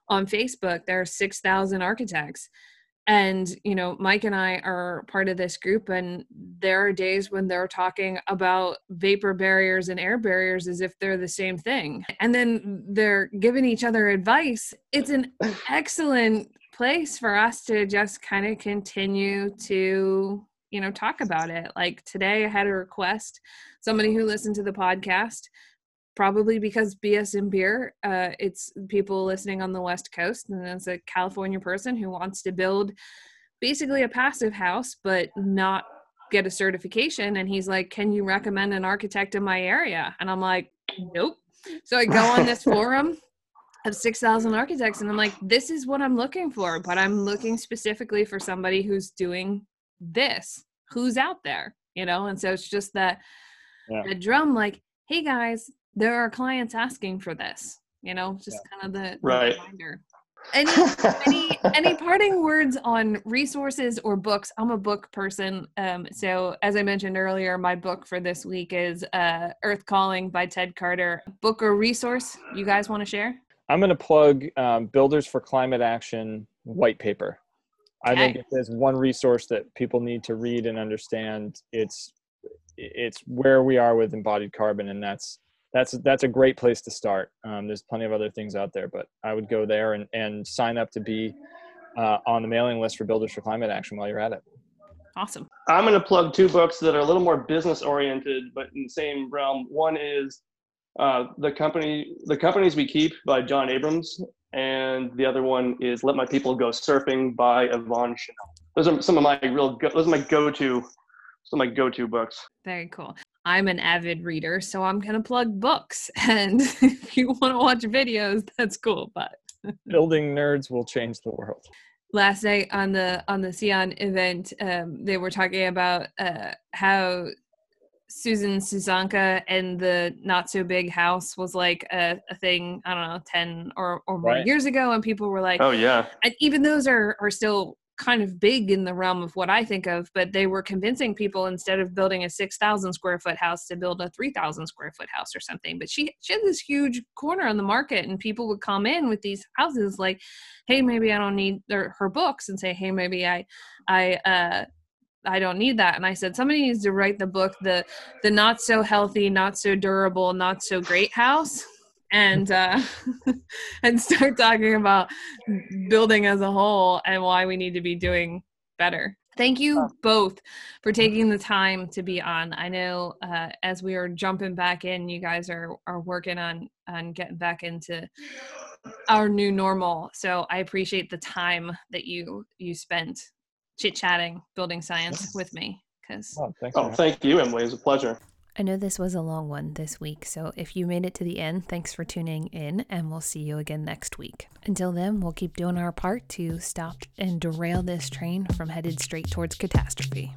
on Facebook. There are six thousand architects and you know mike and i are part of this group and there are days when they're talking about vapor barriers and air barriers as if they're the same thing and then they're giving each other advice. It's an excellent place for us to just kind of continue to you know talk about it. Like today i had a request somebody who listened to the podcast probably because BS and beer, uh, it's people listening on the West Coast, and it's a California person who wants to build basically a passive house, but not get a certification. And he's like, "Can you recommend an architect in my area?" And I'm like, "Nope." So I go on this forum of 6,000 architects, and I'm like, "This is what I'm looking for," but I'm looking specifically for somebody who's doing this, who's out there, you know. And so it's just that Yeah. the drum, like, "Hey guys." There are clients asking for this you know just kind of the, the Right. reminder. Any any any parting words on resources or books? I'm a book person um, so as i mentioned earlier my book for this week is uh, earth calling by ted carter. Book or resource you guys want to share? I'm going to plug um, builders for climate action white paper. Okay. i think if there's one resource that people need to read and understand. It's it's where we are with embodied carbon and that's that's that's a great place to start. Um, there's plenty of other things out there, but I would go there and, and sign up to be uh, on the mailing list for Builders for Climate Action while you're at it. Awesome. I'm going to plug two books that are a little more business oriented, but in the same realm. One is uh, the company, the companies we keep by John Abrams, and the other one is Let My People Go Surfing by Yvon Chouinard. Those are some of my real. Go- those are my go-to. Some of my go-to books. Very cool. I'm an avid reader, so I'm going to plug books. And if you want to watch videos, that's cool. But building nerds will change the world. Last night on the on the CEON event, um, they were talking about uh, how Susan Susanka and the not so big house was like a, a thing. I don't know, ten or or more right. years ago, and people were like, "Oh yeah." And even those are are still kind of big in the realm of what I think of, but they were convincing people instead of building a 6,000 square foot house to build a 3,000 square foot house or something. But she, she had this huge corner on the market, and people would come in with these houses like, hey, maybe I don't need their, her books, and say, hey, maybe I, I, uh, I don't need that. And I said, somebody needs to write the book, the the not so healthy, not so durable, not so great house and uh, and start talking about building as a whole and why we need to be doing better. Thank you both for taking the time to be on. I know uh, as we are jumping back in, you guys are are working on on getting back into our new normal. So I appreciate the time that you you spent chit chatting, building science with me. Because oh, oh, thank you, Emily. It was a pleasure. I know this was a long one this week, so if you made it to the end, thanks for tuning in, and we'll see you again next week. Until then, we'll keep doing our part to stop and derail this train from headed straight towards catastrophe.